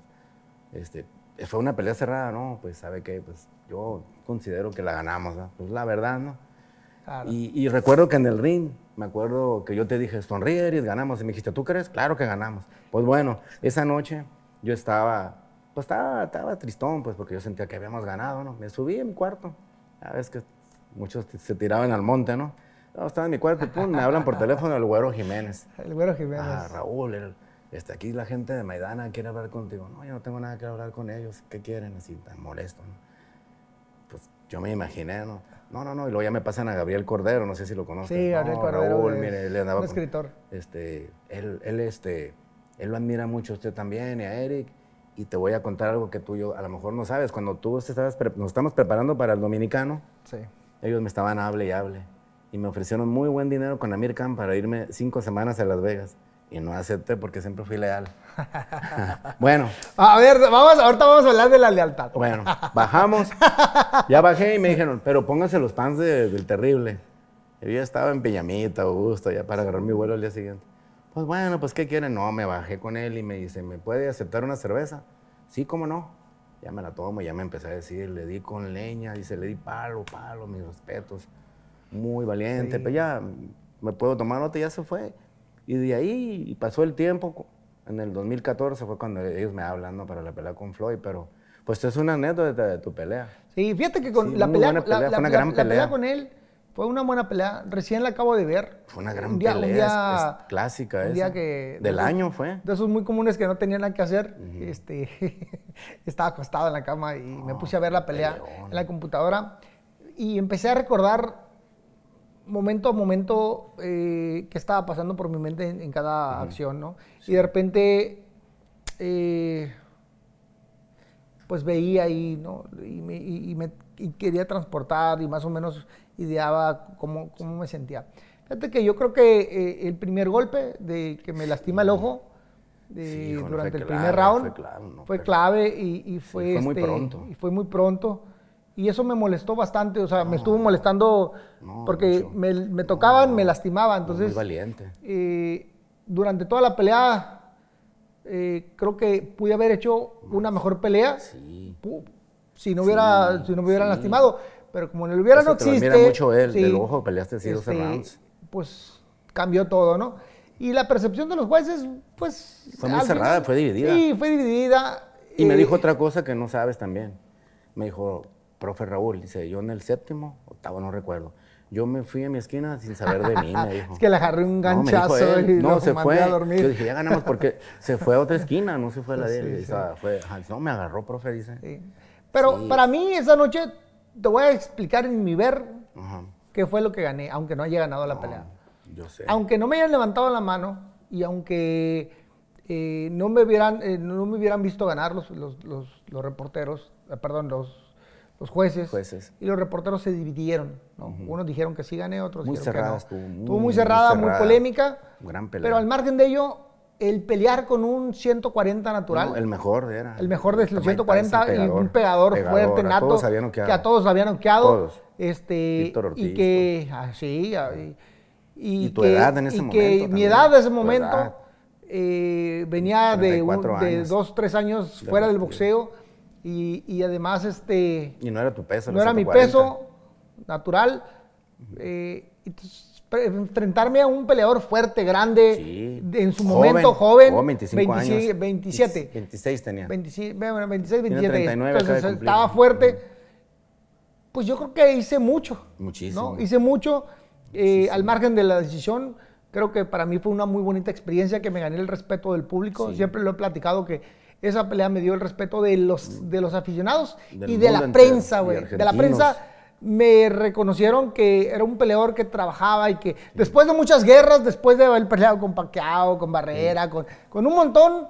Este, fue una pelea cerrada, ¿no? Pues, ¿sabe qué? Pues yo considero que la ganamos, ¿no? Pues la verdad, ¿no? Claro. Y, y recuerdo que en el ring, me acuerdo que yo te dije, sonríe, ganamos. Y me dijiste, ¿tú crees? Claro que ganamos. Pues bueno, esa noche yo estaba, pues estaba, estaba tristón, pues porque yo sentía que habíamos ganado, ¿no? Me subí en mi cuarto. Ya ves que muchos se tiraban al monte, ¿no? No, estaba en mi cuarto y pum, me hablan por teléfono el güero Jiménez. El güero Jiménez. Ah, Raúl, el- este, aquí la gente de Maidana quiere hablar contigo. No, yo no tengo nada que hablar con ellos. ¿Qué quieren? Así, tan molesto, ¿no? Pues yo me imaginé, ¿no? No, no, no. Y luego ya me pasan a Gabriel Cordero, no sé si lo conoces. Sí, Gabriel No, Cordero Raúl, es mire, él andaba un con- escritor. Este, él, él, este, Él lo admira mucho a usted también y a Eric. Y te voy a contar algo que tú yo a lo mejor no sabes. Cuando tú estabas nos estamos preparando para el dominicano, Sí. ellos me estaban hable y hable. Y me ofrecieron muy buen dinero con Amir Khan para irme cinco semanas a Las Vegas. Y no acepté porque siempre fui leal. bueno, A ver, vamos, ahorita vamos a hablar de la lealtad. bueno, bajamos. Ya bajé y me dijeron, pero pónganse los pants de- del terrible. Yo estaba en pijamita, Augusto, ya para agarrar mi vuelo al día siguiente. Pues bueno, pues ¿qué quieren? No, me bajé con él y me dice, ¿me puede aceptar una cerveza? Sí, ¿cómo no? Ya me la tomo, ya me empecé a decir, le di con leña, dice, le di palo, palo, mis respetos. Muy valiente, Sí. pero ya me puedo tomar otra ya se fue. Y de ahí pasó el tiempo. En el 2014 fue cuando ellos me hablan ¿no? para la pelea con Floyd, pero pues es una anécdota de tu pelea. Sí, fíjate que con Sí, la, pelea, la- pelea, la- fue una la- gran la pelea pelea. con él fue una buena pelea. Recién la acabo de ver. Fue una gran Un día- un pelea, día- es, clásica un esa. día que- Del de año fue. De esos muy comunes que no tenían nada que hacer. este, estaba acostado en la cama y me puse a ver la pelea peleón. en la computadora. Y empecé a recordar momento a momento eh, qué estaba pasando por mi mente en, en cada acción, ¿no? Y de repente, eh, pues veía ahí, ¿no? Y, me, y- y me- y quería transportar y más o menos ideaba cómo, cómo me sentía. Fíjate que yo creo que eh, el primer golpe de que me lastima el ojo de- Sí, hijo, no, durante el clave, primer round fue clave, no, fue pero- clave y, fue, muy este, pronto. y fue muy pronto. Y eso me molestó bastante, o sea, me estuvo molestando no, porque me, me tocaban, me lastimaba. Entonces, Muy valiente. eh, durante toda la pelea, eh, creo que pude haber hecho una mejor pelea Sí. si no hubiera, Sí, si no me hubieran sí. lastimado. Pero como en el hubiera Eso no te lo existe. admira mucho él, sí, del ojo peleaste así 12 este, rounds. Pues cambió todo, ¿no? Y la percepción de los jueces, pues. Fue muy cerrada, fue dividida. Sí, fue dividida. Y me eh, dijo otra cosa que no sabes también. Me dijo, profe Raúl, dice, yo en el séptimo, octavo, no recuerdo. Yo me fui a mi esquina sin saber de mí, me dijo. Es que le agarré un No, ganchazo él. y no, lo se mandé fue. a dormir. Yo dije, ya ganamos porque se fue a otra esquina, no se fue a la de él. Sí, sí. fue, no, me agarró, profe, dice. Sí. Pero para mí, esa noche, te voy a explicar en mi ver Ajá. qué fue lo que gané, aunque no haya ganado la pelea. Yo sé. Aunque no me hayan levantado la mano y aunque eh, no, me hubieran, eh, no me hubieran visto ganar los, los, los- los reporteros, eh, perdón, los, los jueces, Jueces. y los reporteros se dividieron. ¿no? Unos dijeron que sí gané, otros Muy dijeron que cerrada no. estuvo, muy, Estuvo muy muy cerrada, muy cerrada. polémica. Gran pelea. Pero al margen de ello, el pelear con un 140 natural, No, el mejor era. el mejor de los Mike 140 Tyson, y un pegador, fuerte, a nato, que a todos había noqueado. Todos. Este, Víctor Ortiz, y que, ah, sí, ah, y, Y tu que- edad en ese y momento que mi edad de ese momento eh, venía de, un- 34 de años. dos, tres años fuera del boxeo. Y, y además este, Y no era tu peso. no era mi 140. peso natural. eh, entonces, enfrentarme a un peleador fuerte, grande, Sí. de- en su Joven, momento joven, joven, 25 26, años. 27. 26 tenía. 26, bueno, 26, Tiene 27. 39, acaba de Entonces estaba fuerte. Pues yo creo que hice mucho. Muchísimo. ¿no? Hice mucho. eh, al margen de la decisión, creo que para mí fue una muy bonita experiencia que me gané el respeto del público. Sí. Siempre lo he platicado que esa pelea me dio el respeto de los, de los aficionados Del y de la prensa, güey. De la prensa me reconocieron que era un peleador que trabajaba y que después de muchas guerras, después de haber peleado con Pacquiao, con Barrera, con, con un montón,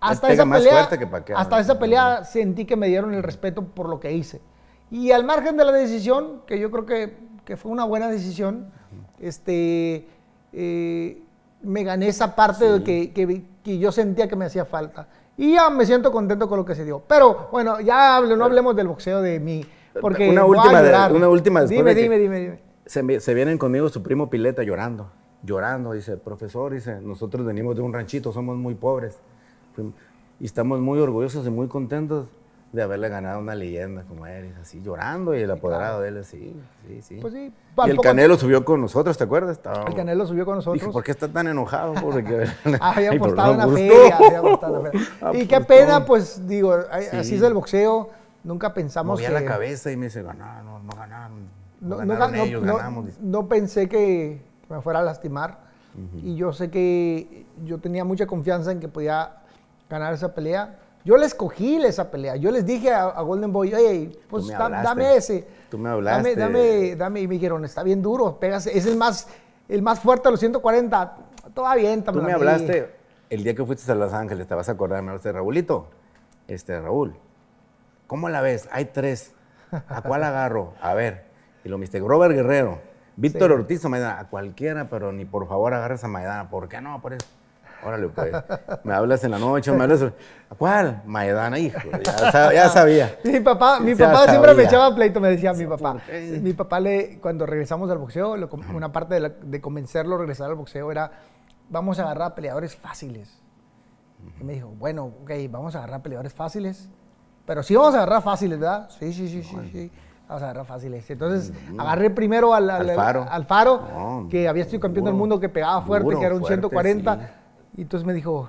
hasta pega esa pelea, que Pacquiao, hasta ¿no? esa pelea sentí que me dieron el respeto por lo que hice. Y al margen de la decisión, que yo creo que, que fue una buena decisión, este, eh, me gané esa parte de que, que- que yo sentía que me hacía falta. Y ya me siento contento con lo que se dio. Pero bueno, ya hable- no hablemos del boxeo de mí. Porque Una última de- una última después Dime, de dime, dime, dime. Se, se vienen conmigo su primo Pileta llorando, llorando. Dice, profesor, dice, nosotros venimos de un ranchito, somos muy pobres. Y estamos muy orgullosos y muy contentos de haberle ganado una leyenda como él. Así llorando y el apoderado de él, sí, sí, sí. Pues sí, y el Canelo subió con nosotros, ¿te acuerdas? Estaba- El Canelo subió con nosotros. Dije, ¿por qué está tan enojado? Porque... Ah, había apostado en la feria. había apostado en la feria. Y qué pena, pues digo, Sí. así es el boxeo. Nunca pensamos Movía que... la cabeza y me dice, ganaron, no, no ganaron. No, ganaron ga- no- ellos, ganamos. no pensé que me fuera a lastimar. Y yo sé que yo tenía mucha confianza en que podía ganar esa pelea. Yo le escogí esa pelea. Yo les dije a, a Golden Boy, oye, pues da- dame ese. Tú me hablaste. Dame, dame, dame. Y me dijeron, está bien duro, pegas, es el más, el más fuerte de los 140. Todo bien, Tú me hablaste el día que fuiste a Los Ángeles, te vas a acordar, me hablaste, Raúlito, este, Raúl, ¿cómo la ves? Hay tres. ¿A cuál agarro? A ver. Y lo viste, Robert Guerrero, Víctor Ortiz o Maidana, a cualquiera, pero ni por favor agarres a Maidana. ¿Por qué no? Por eso. Órale, pues. Me hablas en la noche, me hablas. ¿A cuál? Maidana, hijo. Ya, sabía. Mi papá, mi papá siempre me echaba pleito, me decía mi papá. Mi papá, le, cuando regresamos al boxeo, una parte de, de, convencerlo a regresar al boxeo era: vamos a agarrar peleadores fáciles. Y me dijo: bueno, ok, vamos a agarrar peleadores fáciles. Pero sí vamos a agarrar fáciles, ¿verdad? Sí, sí, sí, sí. sí. Vamos a agarrar fáciles. Entonces, mm. agarré primero al, al, faro, que había sido campeón del mundo, que pegaba fuerte, que era un 140. Y entonces me dijo,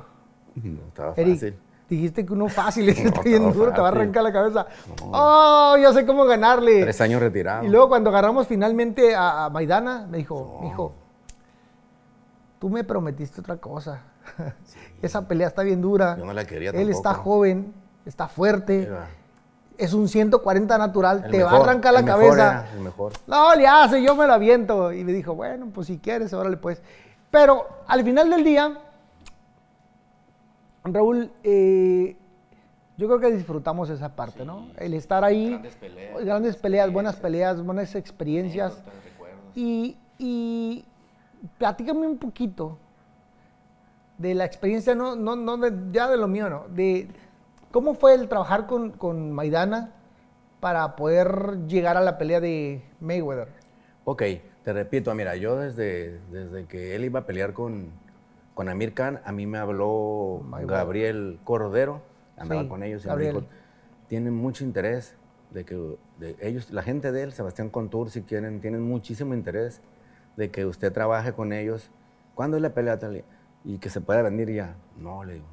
no, estaba Eric, dijiste que uno fácil, y está bien duro, te va a arrancar la cabeza. Oh, ya sé cómo ganarle. Tres años retirado. Y luego cuando agarramos finalmente a, Maidana, me dijo, hijo, tú me prometiste otra cosa. Esa pelea está bien dura. Yo no la quería Él está joven, está fuerte. Es un 140 natural, te va a arrancar la cabeza. el mejor. No, le hace, yo me lo aviento. Y me dijo, bueno, pues si quieres, órale pues. Pero al final del día, Raúl, eh, yo creo que disfrutamos esa parte, ¿no? El estar ahí, grandes peleas, grandes peleas buenas peleas, buenas experiencias. Y, y platícame un poquito de la experiencia, no, no, no ya de lo mío, no, de cómo fue el trabajar con, con Maidana para poder llegar a la pelea de Mayweather. Ok, te repito, mira, yo desde, desde que él iba a pelear con, con Amir Khan, a mí me habló Gabriel Cordero, andaba con ellos y me dijo, tienen mucho interés de que ellos, la gente de él, Sebastián Contour, si quieren, tienen muchísimo interés de que usted trabaje con ellos. ¿Cuándo es la pelea tal? Y que se pueda venir ya. No, le digo.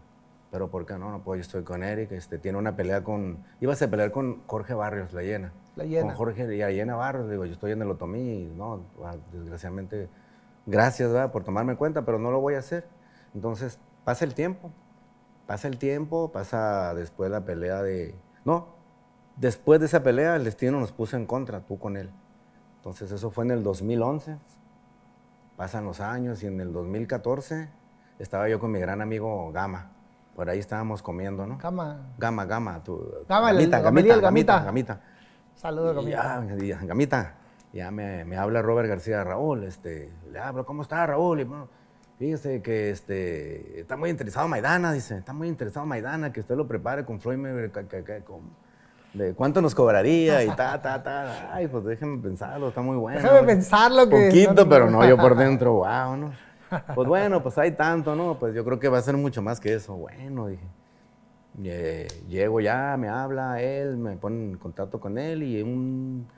Pero ¿por qué no? No puedo, yo estoy con Eric, este, tiene una pelea con... Ibas a pelear con Jorge Barrios, la llena. La llena. Con Jorge y la llena Barrios, digo, yo estoy en el Otomí y no, ah, desgraciadamente gracias ¿verdad? por tomarme cuenta, pero no lo voy a hacer. Entonces, pasa el tiempo, pasa el tiempo, pasa después la pelea de... No, después de esa pelea el destino nos puso en contra, tú con él. Entonces, eso fue en el 2011, pasan los años y en el 2014 estaba yo con mi gran amigo Gama. Por ahí estábamos comiendo, ¿no? Gama. Gama, Gama. Tu, Gama, gamita, gamita, gamita, gamita, Saludos, Gamita. Gamita, ya me, me, habla Robert García Raúl, este, le hablo, ¿cómo está Raúl? Y, bueno, fíjese que este, está muy interesado Maidana, dice, está muy interesado Maidana, que usted lo prepare con Floyd de cuánto nos cobraría y ta, ta, ta. Ay, pues déjeme pensarlo, está muy bueno. Déjame pensarlo que... Poquito, pero no, yo por dentro, wow, ¿no? Pues bueno, pues hay tanto, ¿no? Pues yo creo que va a ser mucho más que eso. Bueno, dije. llego ya, me habla él, me pone en contacto con él y un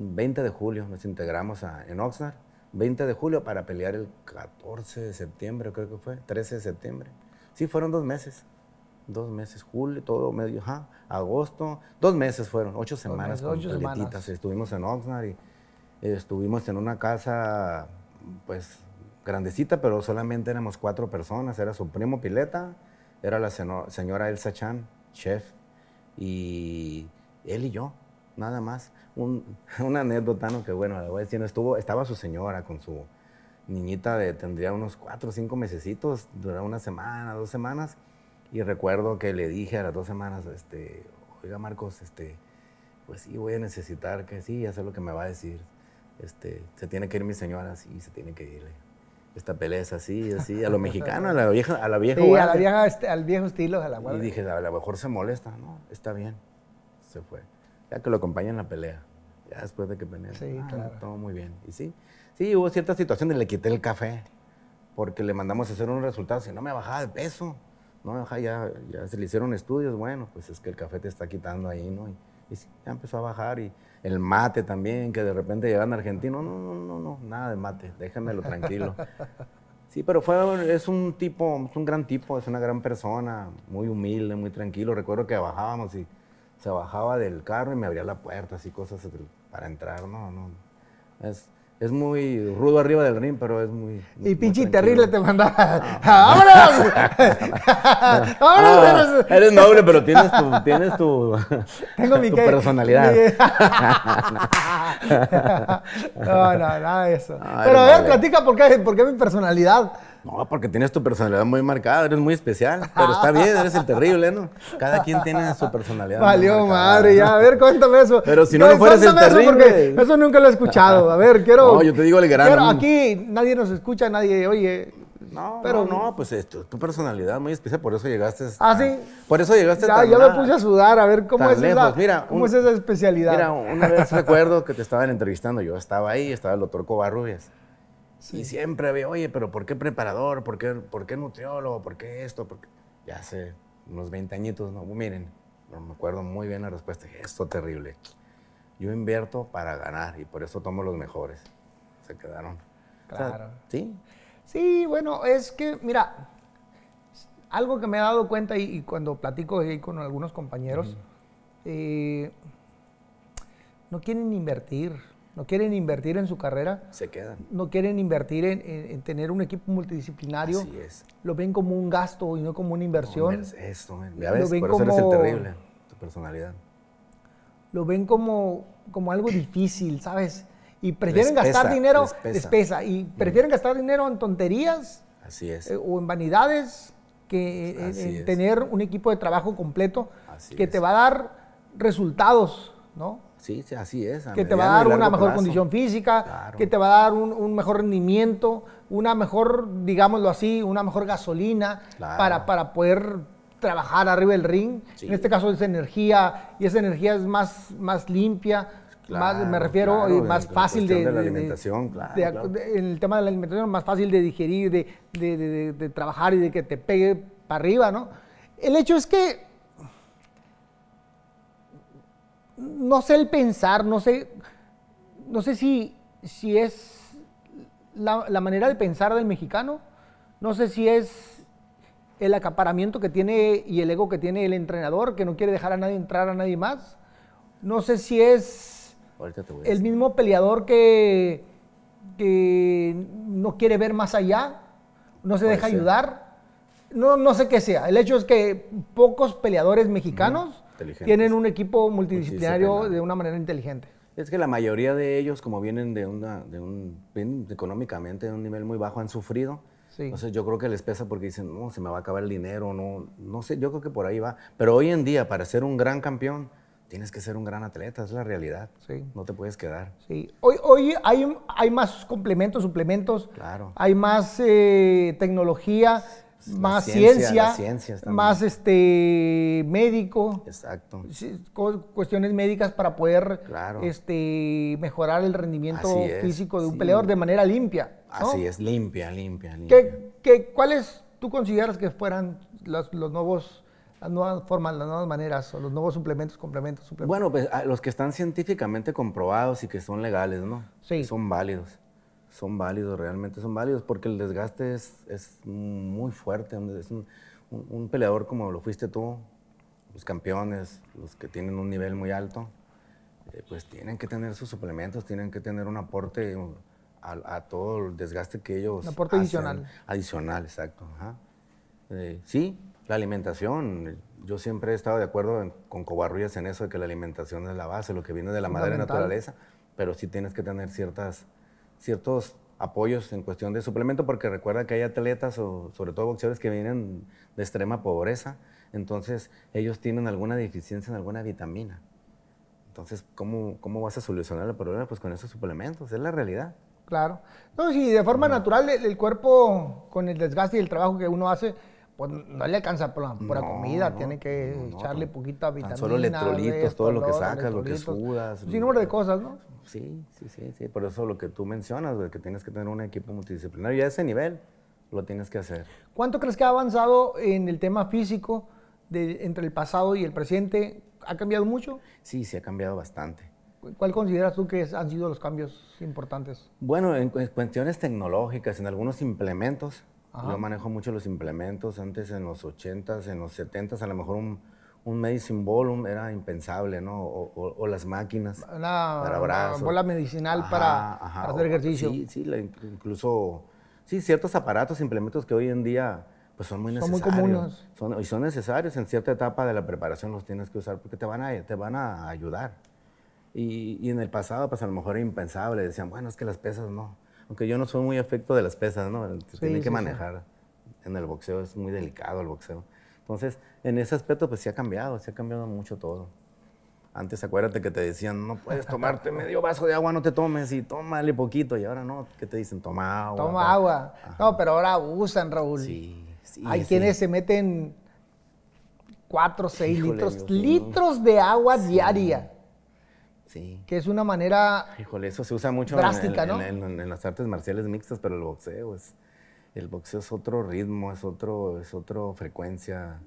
20 de julio nos integramos en Oxnard 20 de julio para pelear el 14 de septiembre, creo que fue, 13 de septiembre. Sí, fueron dos meses. Dos meses, julio, todo medio, ajá, agosto, dos meses fueron, ocho semanas ocho semanas. Estuvimos en Oxnard y estuvimos en una casa, pues, grandecita, pero solamente éramos cuatro personas. Era su primo Pileta, era la señora Elsa Chan, chef, y él y yo nada más. Una anécdota, ¿no? Que bueno, le voy decir, estuvo, estaba su señora con su niñita de, tendría unos cuatro o cinco mesecitos, duró una semana, dos semanas, y recuerdo que le dije a las dos semanas, este, oiga Marcos, este, pues sí, voy a necesitar que sí, ya sé lo que me va a decir, este, se tiene que ir mi señora, sí, se tiene que ir. Esta pelea es así, así, a lo mexicano, a la vieja, a la vieja. Sí, a la vieja, este, al viejo estilo, a la Y dije, a lo mejor se molesta, no, está bien, se fue ya que lo acompaña en la pelea. Ya después de que pelea. Sí, ah, claro. Todo muy bien. Y sí, sí, hubo ciertas situaciones, le quité el café, porque le mandamos a hacer un resultado, si no me bajaba de peso, no me bajaba, ya, ya se le hicieron estudios, bueno, pues es que el café te está quitando ahí, ¿no? Y, sí, ya empezó a bajar, y el mate también, que de repente llegan argentinos, no, no, no, no, nada de mate, déjamelo tranquilo. Sí, pero fue, es un tipo, es un gran tipo, es una gran persona, muy humilde, muy tranquilo. Recuerdo que bajábamos y se bajaba del carro y me abría la puerta, así cosas para entrar, no, no. Es, es muy rudo arriba del ring, pero es muy. Y pinche terrible te mandaba. ¡Vámonos! ¡Vámonos! eres noble, pero tienes tu, tienes tu, Tengo mi tu personalidad. no, no, nada de eso. pero a ver, platica por qué, por qué mi personalidad. No, porque tienes tu personalidad muy marcada, eres muy especial. Pero está bien, eres el terrible, ¿no? Cada quien tiene su personalidad. Valió madre, ya. A ver, cuéntame eso. Pero si no, no fueras el terrible. Eso, eso, nunca lo he escuchado. A ver, quiero. No, yo te digo el grano. aquí nadie nos escucha, nadie, oye. No, pero no, pues tu personalidad muy especial, por eso llegaste. Ah, sí. Por eso llegaste ya, Ya me puse a sudar, a ver cómo, es esa, mira, cómo es esa especialidad. Mira, una vez recuerdo que te estaban entrevistando, yo estaba ahí, estaba el doctor Covarrubias. Y siempre había, oye, pero ¿por qué preparador? ¿Por qué, por qué nutriólogo? ¿Por qué esto? Porque ya hace unos 20 añitos, ¿no? Miren, no me acuerdo muy bien la respuesta. Esto terrible. Yo invierto para ganar y por eso tomo los mejores. Se quedaron. Claro. sí. Sí, bueno, es que, mira, algo que me he dado cuenta y, cuando platico ahí con algunos compañeros, eh, no quieren invertir no quieren invertir en su carrera. Se quedan. No quieren invertir en, tener un equipo multidisciplinario. Así es. Lo ven como un gasto y no como una inversión. eso, ya ves, por eso eres el terrible, tu personalidad. Lo ven como, como algo difícil, ¿sabes? Y prefieren gastar dinero, despesa, y prefieren gastar dinero en tonterías. Así es. Eh, o en vanidades que en, tener un equipo de trabajo completo que te va a dar resultados, ¿no? Sí, sí, así es. Que te va a dar una mejor condición física, que te va a dar un, mejor rendimiento, una mejor, digámoslo así, una mejor gasolina para, para poder trabajar arriba del ring. En este caso es energía, y esa energía es más, más limpia, más, me refiero, y más fácil de, de, la alimentación, claro, En el tema de la alimentación, más fácil de digerir, de, de trabajar y de que te pegue para arriba, ¿no? El hecho es que no sé el pensar, no sé, no sé si, si es la, manera de pensar del mexicano, no sé si es el acaparamiento que tiene y el ego que tiene el entrenador, que no quiere dejar a nadie entrar a nadie más, no sé si es el mismo peleador que, que no quiere ver más allá, no se deja ayudar. No, no sé qué sea. El hecho es que pocos peleadores mexicanos tienen un equipo multidisciplinario de una manera inteligente. Es que la mayoría de ellos, como vienen de, una, de un, económicamente de un nivel muy bajo, han sufrido. Entonces yo creo que les pesa porque dicen, no, se me va a acabar el dinero, no, no sé, yo creo que por ahí va. Pero hoy en día, para ser un gran campeón, tienes que ser un gran atleta, es la realidad. Sí. No te puedes quedar. Sí. Hoy, hoy hay, hay más complementos, suplementos. Claro. Hay más eh, tecnología más ciencia, más este médico. Exacto. Cuestiones médicas para poder este, mejorar el rendimiento físico de un peleador de manera limpia. Así es, limpia, limpia, limpia. ¿Qué, cuáles tú consideras que fueran los, nuevos las nuevas formas, las nuevas maneras, o los nuevos suplementos, complementos, suplementos. Bueno, pues los que están científicamente comprobados y que son legales, ¿no? Sí. Son válidos son válidos, realmente son válidos, porque el desgaste es, es muy fuerte. Es un, peleador como lo fuiste tú, los campeones, los que tienen un nivel muy alto, eh, pues tienen que tener sus suplementos, tienen que tener un aporte a, todo el desgaste que ellos. Un aporte adicional. Adicional, exacto. Eh, sí, la alimentación. Yo siempre he estado de acuerdo con Covarrubias en eso de que la alimentación es la base, lo que viene de la madre naturaleza, pero sí tienes que tener ciertas ciertos apoyos en cuestión de suplemento, porque recuerda que hay atletas, o sobre todo boxeadores, que vienen de extrema pobreza, entonces ellos tienen alguna deficiencia en alguna vitamina. Entonces, ¿cómo, cómo vas a solucionar el problema? Pues con esos suplementos, es la realidad. Claro. No, si de forma natural el, cuerpo, con el desgaste y el trabajo que uno hace, pues no le alcanza por la pura comida, tiene que echarle poquita vitamina. Solo electrolitos, todo lo que sacas, lo que sudas. Sin número de cosas, ¿no? Sí, sí, sí, sí. Por eso lo que tú mencionas, que tienes que tener un equipo multidisciplinario. Y a ese nivel lo tienes que hacer. ¿Cuánto crees que ha avanzado en el tema físico de, entre el pasado y el presente? ¿Ha cambiado mucho? Sí, sí, ha cambiado bastante. ¿Cuál consideras tú que han sido los cambios importantes? Bueno, en cuestiones tecnológicas, en algunos implementos. Yo manejo mucho los implementos. Antes, en los 80s, en los 70s, a lo mejor un un medicine ball era impensable, ¿no? O, las máquinas para brazos. bola medicinal para, hacer ejercicio. Sí, sí, incluso, sí, ciertos aparatos, implementos que hoy en día pues son muy necesarios. Son muy comunes. y son necesarios en cierta etapa de la preparación los tienes que usar porque te van a, te van a ayudar. Y, y en el pasado pues a lo mejor era impensable, decían, bueno, es que las pesas no. Aunque yo no soy muy afecto de las pesas, ¿no? Se tiene que sí. manejar. En el boxeo es muy delicado el boxeo. Entonces, en ese aspecto, pues sí ha cambiado, sí ha cambiado mucho todo. Antes, acuérdate que te decían, no puedes tomarte medio vaso de agua, no te tomes, y tómale poquito. Y ahora no, ¿qué te dicen? Toma agua. Toma pa- agua. No, pero ahora abusan, Raúl. Sí, sí. Hay sí. quienes se meten 4 o 6 Híjole, litros, Dios litros de agua diaria, Sí. que es una manera Híjole, eso se usa mucho en- Drástica, en, ¿no? en- en- en las artes marciales mixtas, pero el boxeo es, el boxeo es otro ritmo, es otro, es otro frecuencia.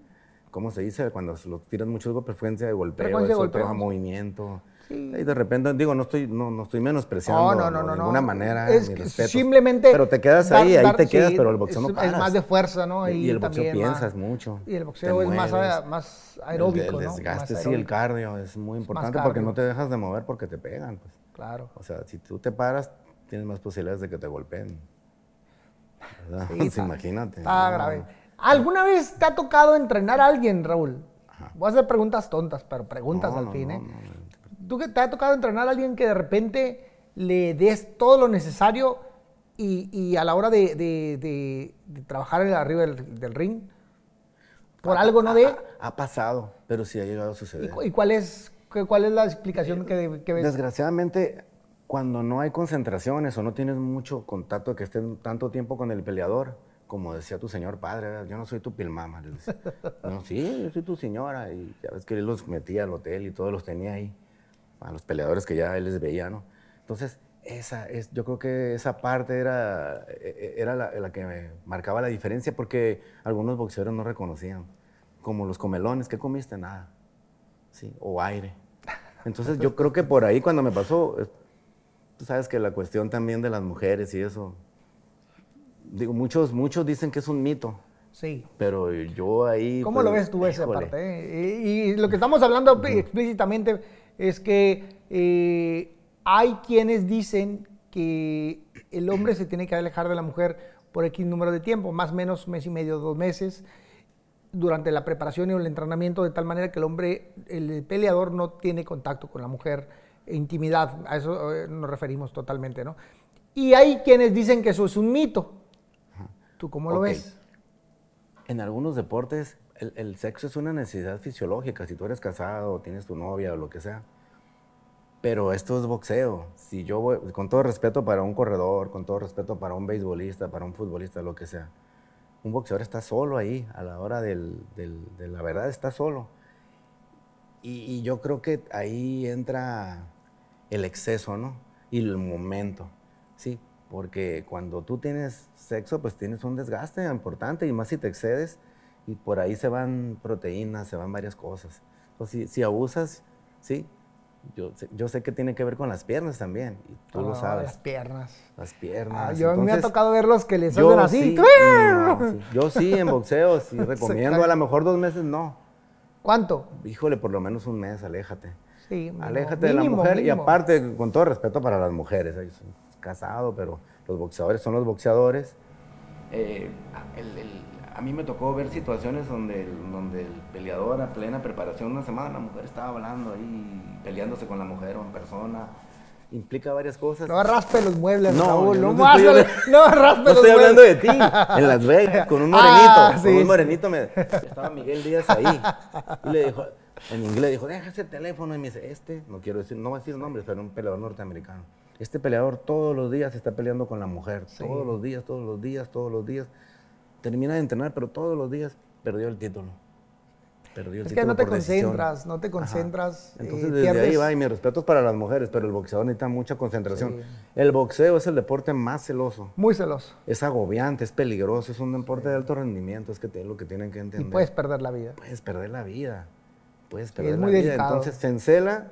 ¿Cómo se dice? Cuando se lo tiran mucho frecuencia de golpeo, Frecuencia es de otro golpeo. movimiento. Sí. Y de repente, digo, no estoy, no, no estoy menospreciando No, de ninguna manera Es simplemente Pero te quedas dar- ahí, ahí te quedas, sí, pero el boxeo no paras. Es más de fuerza, ¿no? Y el boxeo más- piensas mucho. Y el boxeo es más, mueves. más aeróbico, el, el desgaste, sí, el cardio es muy importante porque no te dejas de mover porque te pegan. Pues. Claro. O sea, si tú te paras, tienes más posibilidades de que te golpeen. ¿Verdad? Sí, Pues está- imagínate. Está grave. ¿Alguna vez te ha tocado entrenar a alguien, Raúl? Voy a hacer preguntas tontas, pero preguntas No, al no, fin, ¿eh? no. ¿Tú que te ha tocado entrenar a alguien que de repente le des todo lo necesario y, y a la hora de, de- de- de trabajar en- arriba del, del ring, por algo no dé? Ha pasado, pero sí ha llegado a ¿Y, suceder. y cuál, es, cuál es la explicación que, que ves? Desgraciadamente, cuando no hay concentraciones o no tienes mucho contacto, que estés tanto tiempo con el peleador, como decía tu señor padre, ¿verdad? yo no soy tu pilmama. No, sí, yo soy tu señora. Y ya ves que él los metía al hotel y todos los tenía ahí, a los peleadores que ya él les veía, ¿no? Entonces, esa es, yo creo que esa parte era, e- era la, la que me marcaba la diferencia porque algunos boxeadores no reconocían, como los comelones, ¿qué comiste? Nada, sí, o aire. Entonces yo creo que por ahí cuando me pasó, tú sabes que la cuestión también de las mujeres y eso, digo, muchos, muchos dicen que es un mito, Sí. pero yo ahí... ¿Cómo pues, lo ves tú esa híjole. parte? eh? Y, y lo que estamos hablando explícitamente es que eh, hay quienes dicen que el hombre se tiene que alejar de la mujer por X número de tiempo, más o menos mes y medio, dos meses, durante la preparación y el entrenamiento, de tal manera que el hombre, el peleador, no tiene contacto con la mujer, e intimidad, a eso eh, nos referimos totalmente, ¿no? Y hay quienes dicen que eso es un mito. ¿Tú cómo lo Ok. ves? En algunos deportes el, el sexo es una necesidad fisiológica, si tú eres casado tienes tu novia o lo que sea. Pero esto es boxeo. Si yo voy, con todo respeto para un corredor, con todo respeto para un beisbolista, para un futbolista, lo que sea, un boxeador está solo ahí, a la hora del- de la verdad está solo. Y, y yo creo que ahí entra el exceso, ¿no? Y el momento, ¿sí? Porque cuando tú tienes sexo, pues tienes un desgaste importante y más si te excedes y por ahí se van proteínas, se van varias cosas. Entonces, si, si abusas, ¿sí? Yo, sé- yo sé que tiene que ver con las piernas también, y tú lo Ah, sabes. Las piernas. Las piernas. Ah, yo mí me ha Entonces, tocado verlos que les hacen así. sí, no, sí. Yo sí, en boxeo, sí recomiendo. A lo mejor dos meses no. ¿Cuánto? Híjole, por lo menos un mes, aléjate. Sí, mínimo, Aléjate de la mínimo, mujer y mínimo. aparte, con todo respeto para las mujeres, casado, pero los boxeadores son los boxeadores. Eh, el- el- a mí me tocó ver situaciones donde el, donde el peleador a plena preparación, una semana, la mujer estaba hablando ahí, peleándose con la mujer o en persona. Implica varias cosas. No raspe los muebles, No, Raúl. No, no raspe- estoy no raspe No los estoy hablando de muebles. ti, en Las Vegas, con un morenito. Ah, con sí, un sí. morenito me, estaba Miguel Díaz ahí. Y le dijo, en inglés dijo, deja ese teléfono. Y me dice, este, no quiero decir, no voy a decir nombres, pero un peleador norteamericano. Este peleador todos los días está peleando con la mujer. Sí. Todos los días, todos los días, todos los días. Termina de entrenar, pero todos los días perdió el título. Perdió el Es que título no te decisión. concentras, no te concentras. Ajá. eh, Entonces, desde ahí va, y mi respeto es para las mujeres, pero el boxeador necesita mucha concentración. Sí. El boxeo es el deporte más celoso. Muy celoso. Es agobiante, es peligroso, es un deporte de alto rendimiento, es que es lo que tienen que Y entender. puedes perder la vida. Puedes perder la vida, puedes Sí, perder es la muy vida. delicado. Entonces se encela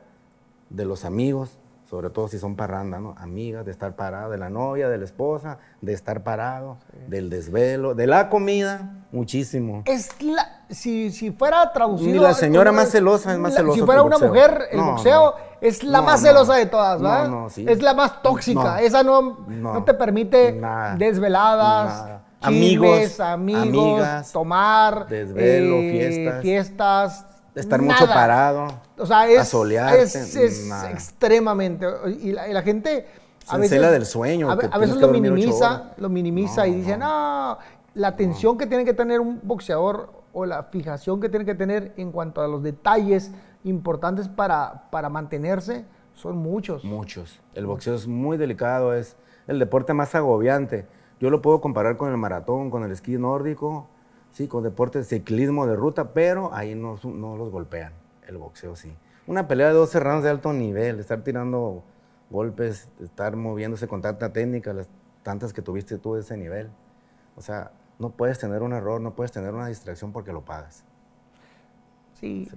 de los amigos, sobre todo si son parranda, ¿no? Amigas, de estar parado, de la novia, de la esposa, de estar parado, del desvelo, de la comida, muchísimo. Es la, si, si fuera traducido. Ni la señora más celosa es más la- celosa Si fuera una boxeo. mujer, el No, boxeo no. es la No, más no. celosa de todas, No, ¿verdad? no, sí. Es la más tóxica. No. Esa no, No. no te permite Nada. desveladas, Nada. Amigos, amigos, amigas, tomar, desvelo, eh, fiestas. fiestas, Estar mucho parado. O sea, es, asolearte, es, es nada. extremadamente. Y la, y la gente a veces, del sueño. A, veces lo minimiza, lo minimiza y dice, no, la atención que tiene que tener un boxeador o la fijación que tiene que tener en cuanto a los detalles importantes para, para mantenerse son muchos. Muchos. El boxeo es muy delicado, es el deporte más agobiante. Yo lo puedo comparar con el maratón, con el esquí nórdico, sí, con deportes de ciclismo de ruta, pero ahí no, no los golpean. El boxeo sí. Una pelea de 12 rounds de alto nivel, estar tirando golpes, estar moviéndose con tanta técnica, las tantas que tuviste tú de ese nivel. O sea, no puedes tener un error, no puedes tener una distracción porque lo pagas. Sí,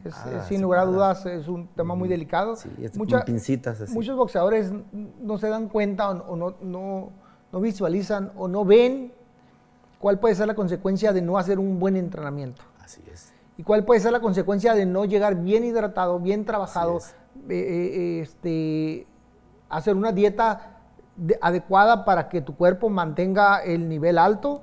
sin lugar a dudas es un tema muy delicado. Sí, es pincitas así. Muchos boxeadores no se dan cuenta o, no, no, no, visualizan o no ven cuál puede ser la consecuencia de no hacer un buen entrenamiento. Así es. Y cuál puede ser la consecuencia de no llegar bien hidratado, bien trabajado, eh, eh, este, hacer una dieta adecuada para que tu cuerpo mantenga el nivel alto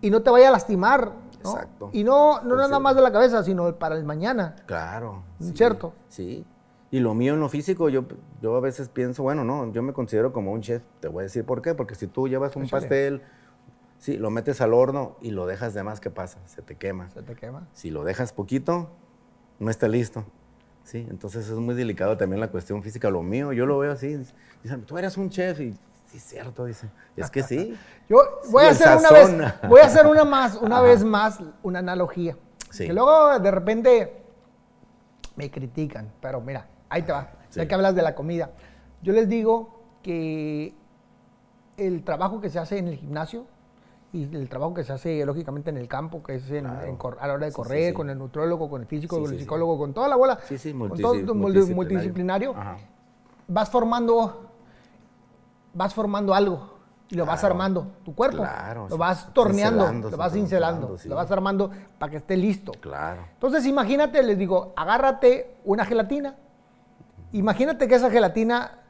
y no te vaya a lastimar. Exacto. Y no, no nada más de la cabeza, sino para el mañana. Claro. ¿Cierto? Sí. Y lo mío en lo físico, yo, yo a veces pienso, bueno, no, yo me considero como un chef. Te voy a decir por qué. Porque si tú llevas un pastel, sí, lo metes al horno y lo dejas de más, ¿qué pasa? Se te quema. Se te quema. Si lo dejas poquito, no está listo. Sí, entonces es muy delicado también la cuestión física. Lo mío, yo lo veo así. Dicen, tú eres un chef y Sí, es cierto, dice. Es que sí. Yo voy a hacer una vez, voy a hacer una más, una vez más, una analogía. Sí. Que luego de repente me critican, pero mira, ahí te va. Ya que hablas de la comida. Yo les digo que el trabajo que se hace en el gimnasio y el trabajo que se hace lógicamente en el campo, que es en, a la hora de correr, con el nutrólogo, con el físico, con el psicólogo, con toda la bola, con todo multidisciplinario, vas formando vas formando algo y lo vas armando, tu cuerpo. lo vas torneando, lo vas cincelando, lo vas armando para que esté listo. Claro. Entonces imagínate, les digo, agárrate una gelatina. Imagínate que esa gelatina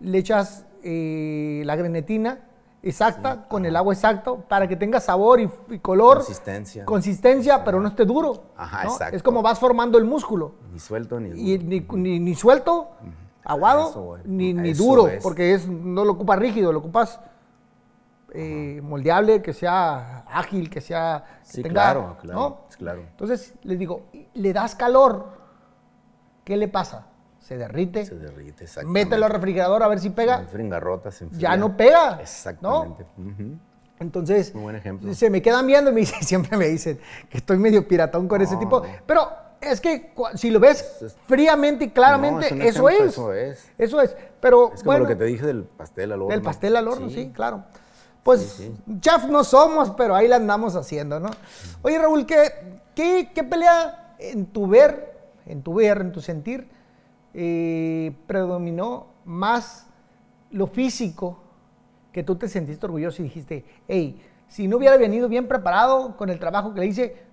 le echas eh, la grenetina exacta, con el agua exacto, para que tenga sabor y, color. Consistencia. Consistencia, pero no esté duro. Ajá, exacto. Es como vas formando el músculo. Ni suelto ni duro. ni, ni, suelto aguado ni, duro, porque es, no lo ocupas rígido, lo ocupas eh, moldeable, que sea ágil, que sea... sí, claro, claro, claro. Entonces, les digo, le das calor, ¿qué le pasa? Se derrite. Se derrite, exactamente. Mételo al refrigerador a ver si pega. se Ya no pega. Exactamente. Entonces, Muy buen ejemplo. se me quedan viendo y me siempre me dicen que estoy medio piratón con ese tipo. Pero es que si lo ves fríamente y claramente, eso es. Eso es. Eso es. Pero, es como lo que te dije del pastel al horno. Del pastel al horno, sí, claro. Pues chef no somos, pero ahí la andamos haciendo, ¿no? Oye, Raúl, ¿qué, qué, pelea en tu ver, en tu ver, en tu sentir, eh, predominó más lo físico que tú te sentiste orgulloso y dijiste, hey, si no hubiera venido bien preparado con el trabajo que le hice,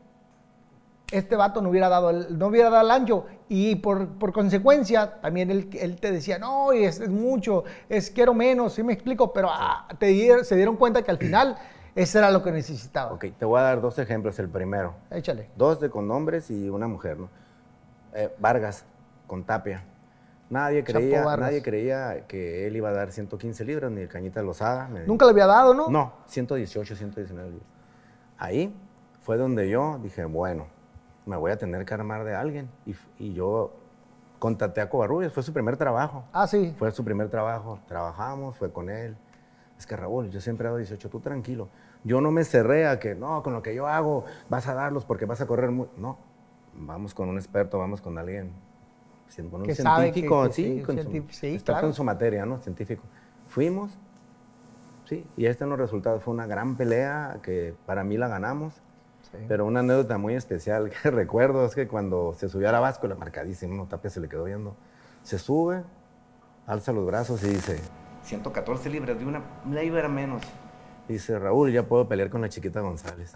este vato no hubiera dado el, no hubiera dado el ancho y por, consecuencia también él, él, te decía, no, es, es, mucho, es quiero menos, sí me explico, pero ah, te se dieron cuenta que al final eso era lo que necesitaba. Ok, te voy a dar dos ejemplos. El primero. Échale. Dos de con hombres y una mujer, ¿no? Eh, Vargas, con Tapia. Nadie creía, nadie creía que él iba a dar 115 libras, ni el Cañita Lozada. Nunca le había dado, ¿no? No, 118, 119 libras. Ahí fue donde yo dije, bueno, me voy a tener que armar de alguien. Y, yo contacté a Covarrubias, fue su primer trabajo. Ah, sí. Fue su primer trabajo. Trabajamos, fue con él. Es que Raúl, yo siempre he dado 18, tú tranquilo. Yo no me cerré a que, no, con lo que yo hago vas a darlos porque vas a correr muy... No, vamos con un experto, vamos con alguien, con un científico, sí, con, su, está con su materia, ¿no? Científico. Fuimos, sí, y este no resultado fue una gran pelea que para mí la ganamos. Pero una anécdota muy especial que recuerdo es que cuando se subió a la báscula, marcadísimo, Tapia se le quedó viendo, se sube, alza los brazos y dice, 114 libras, de una libra menos. Dice, Raúl, ya puedo pelear con la chiquita González.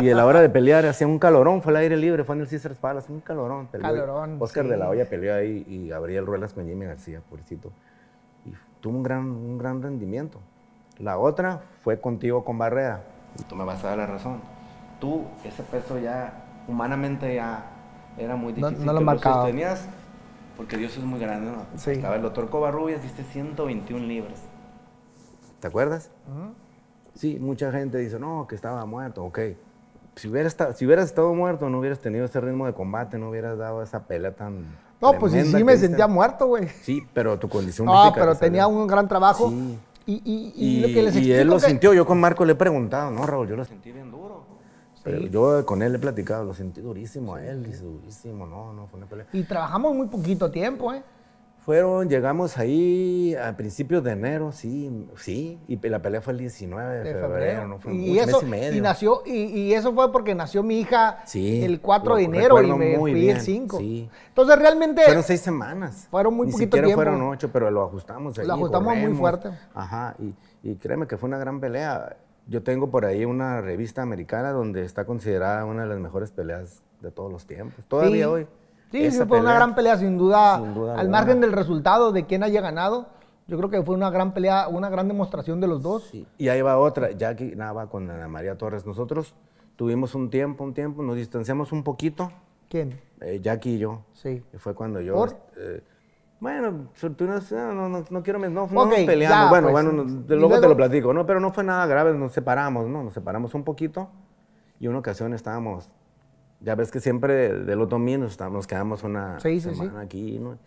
y a la hora de pelear, hacía un calorón, fue al aire libre, fue en el César Palace, un calorón. calorón Oscar de la Hoya peleó ahí y Gabriel Ruelas con Jimmy García, pobrecito. Y tuvo un gran, un gran rendimiento. La otra fue contigo con Barrera. Y tú me vas a dar la razón tú ese peso ya humanamente ya era muy difícil. No, lo marcaba. porque Dios es muy grande, ¿no? Estaba el doctor Covarrubias, diste 121 libras. ¿Te acuerdas? Sí, mucha gente dice, no, que estaba muerto, ok. Si hubieras, estado, si hubieras estado muerto, no hubieras tenido ese ritmo de combate, no hubieras dado esa pelea tan. No, pues sí, sí me diste. sentía muerto, güey. Sí, pero tu condición No, física pero tenía un gran trabajo. Sí. Y, y, y Y, lo que les y él lo que- sintió. Yo con Marco le he preguntado, no, Raúl, yo lo sentí bien duro. Pero yo con él he platicado, lo sentí durísimo a él, dice, durísimo, no, no, fue una pelea. Y trabajamos muy poquito tiempo, ¿eh? Fueron, llegamos ahí a principios de enero, sí, sí, y la pelea fue el 19 de, De febrero, febrero. no fue y, mucho, eso, mes y medio. y nació, y, y eso fue porque nació mi hija Sí, el 4 de enero y me fui bien, el 5. sí. Entonces realmente Fueron seis semanas. Fueron muy Ni poquito siquiera tiempo. fueron ocho, pero lo ajustamos ahí. Lo ajustamos muy fuerte. Ajá, y, y créeme que fue una gran pelea. Yo tengo por ahí una revista americana donde está considerada una de las mejores peleas de todos los tiempos. Todavía Sí. hoy. Sí, sí, fue una gran pelea, sin duda. Sin duda al alguna. margen del resultado de quién haya ganado, yo creo que fue una gran pelea, una gran demostración de los dos. Sí, Y ahí va otra, Jackie Nava con Ana María Torres. Nosotros tuvimos un tiempo, un tiempo, nos distanciamos un poquito, ¿Quién? eh, Jackie y yo. Sí. Y fue cuando yo. ¿Por? eh, bueno, no, no, no, no quiero. No, no Ok, nos peleamos. ya, bueno, pues, bueno, luego, te lo platico, ¿no? Pero no fue nada grave, nos separamos, ¿no? Nos separamos un poquito. Y una ocasión estábamos. Ya ves que siempre del otomí nos, estábamos- nos quedamos una Sí, sí, sí. semana aquí, ¿no?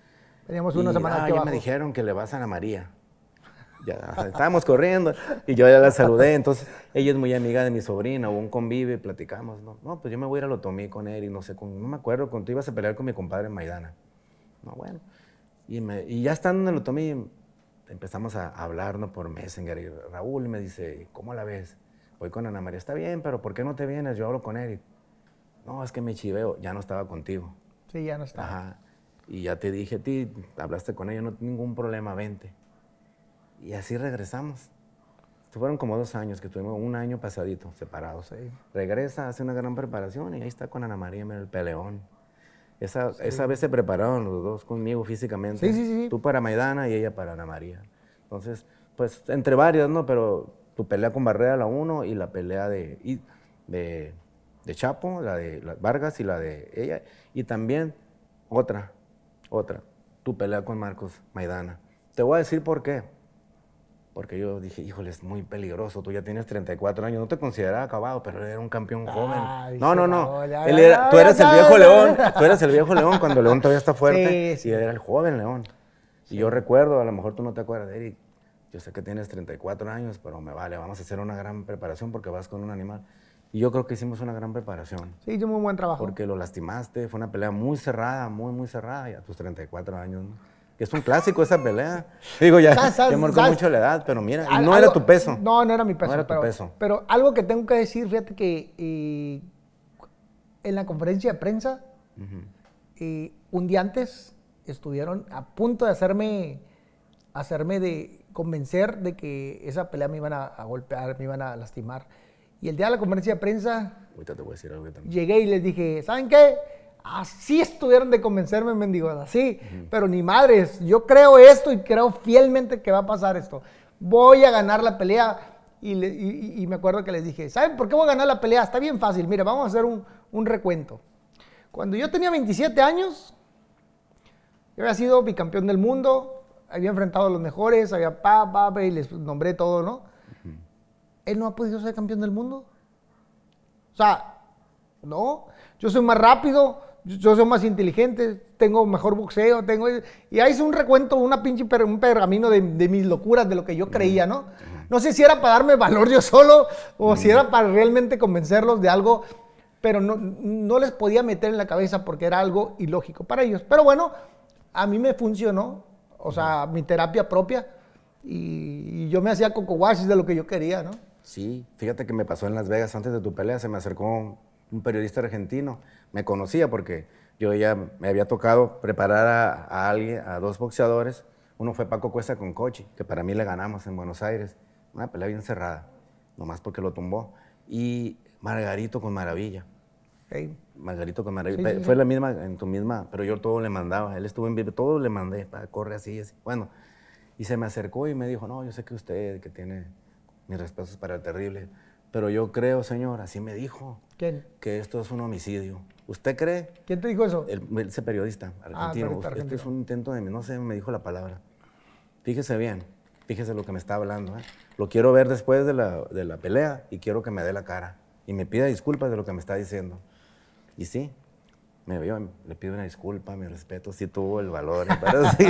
Teníamos una Y, semana ah, aquí ya abajo. me dijeron que le vas a Ana María. Ya, estábamos corriendo y yo ya la saludé. Entonces, ella es muy amiga de mi sobrina, hubo un convive, platicamos. No, no pues yo me voy a ir al Otomí con él y no sé, con, no me acuerdo, con tú ibas a pelear con mi compadre en Maidana. No, bueno. Y, me, y ya estando en el Otomí, empezamos a hablar ¿no? por Messenger. Y Raúl me dice, ¿cómo la ves? Voy con Ana María, está bien, pero ¿por qué no te vienes? Yo hablo con él. Y, no, es que me chiveo, ya no estaba contigo. Sí, ya no está. Ajá. Y ya te dije a ti, hablaste con ella, no ningún problema, vente. Y así regresamos. Fueron como dos años que tuvimos, un año pasadito, separados. Regresa, hace una gran preparación y ahí está con Ana María, mira el peleón. Esa, esa vez se prepararon los dos conmigo físicamente. Sí, sí, sí. Tú para Maidana y ella para Ana María. Entonces, pues entre varias, ¿no? Pero tu pelea con Barrera, la uno, y la pelea de, de, de Chapo, la de Vargas y la de ella. Y también otra, otra, tu pelea con Marcos Maidana. Te voy a decir por qué. Porque yo dije, híjole, es muy peligroso. Tú ya tienes 34 años. No te consideraba acabado, pero él era un campeón joven. Ay, no, no, no. Él era- tú eres el viejo león. Tú eres el viejo león cuando León todavía está fuerte. Sí, sí. Y era el joven león. Y yo recuerdo, a lo mejor tú no te acuerdas Eric. Yo sé que tienes 34 años, pero me vale, vamos a hacer una gran preparación porque vas con un animal. Y yo creo que hicimos una gran preparación. Sí, hizo muy buen trabajo. Porque lo lastimaste, fue una pelea muy cerrada, muy, muy cerrada, y a tus 34 años. ¿no? Que es un clásico esa pelea. Digo, ya, ¿Sabes- ya marcó sabes? mucho la edad, pero mira, y Al- no era tu peso. No, no era mi peso. era tu pero, peso. pero algo que tengo que decir, fíjate que eh, en la conferencia de prensa, eh, un día antes estuvieron a punto de hacerme, hacerme de convencer de que esa pelea me iban a, a golpear, me iban a lastimar. Y el día de la conferencia de prensa, Ahorita te voy a decir algo también. llegué y les dije, ¿saben qué? Así estuvieron de convencerme, mendigos, así. Pero ni madres, yo creo esto y creo fielmente que va a pasar esto. Voy a ganar la pelea. Y, le- y- y me acuerdo que les dije, ¿saben por qué voy a ganar la pelea? Está bien fácil. Mire, vamos a hacer un, un recuento. Cuando yo tenía 27 años, yo había sido bicampeón del mundo, había enfrentado a los mejores, había pa, pa, pa, y les nombré todo, ¿no? Él no ha podido ser campeón del mundo. O sea, no, yo soy más rápido, yo soy más inteligente, tengo mejor boxeo, tengo... Y ahí hice un recuento, una pinche un pergamino de, mis locuras, de lo que yo creía, ¿no? No sé si era para darme valor yo solo o si era para realmente convencerlos de algo, pero no, no les podía meter en la cabeza porque era algo ilógico para ellos. Pero bueno, a mí me funcionó, o sea, mi terapia propia, y, yo me hacía coco de lo que yo quería, ¿no? Sí, fíjate que me pasó en Las Vegas antes de tu pelea, se me acercó un, periodista argentino, me conocía porque yo ya me había tocado preparar a, a alguien, a dos boxeadores, uno fue Paco Cuesta con Cochi, que para mí le ganamos en Buenos Aires, una pelea bien cerrada, nomás porque lo tumbó, y Margarito con Maravilla. Margarito con Maravilla. Sí, Pe- sí, Fue sí. la misma, en tu misma, pero yo todo le mandaba. Él estuvo en vivo, todo le mandé, corre así, así. Bueno, y se me acercó y me dijo, no, yo sé que usted, que tiene mis respetos para el terrible, pero yo creo, señor, así me dijo, ¿Quién? que esto es un homicidio. ¿Usted cree? ¿Quién te dijo eso? El, ese periodista argentino, periodista "Usted- este es un intento de, no sé, me dijo la palabra. Fíjese bien, fíjese lo que me está hablando, ¿eh? lo quiero ver después de la, de la pelea y quiero que me dé la cara y me pida disculpas de lo que me está diciendo. Y sí, me vio, le pido una disculpa, mi respeto, sí tuvo el valor. Pero sí,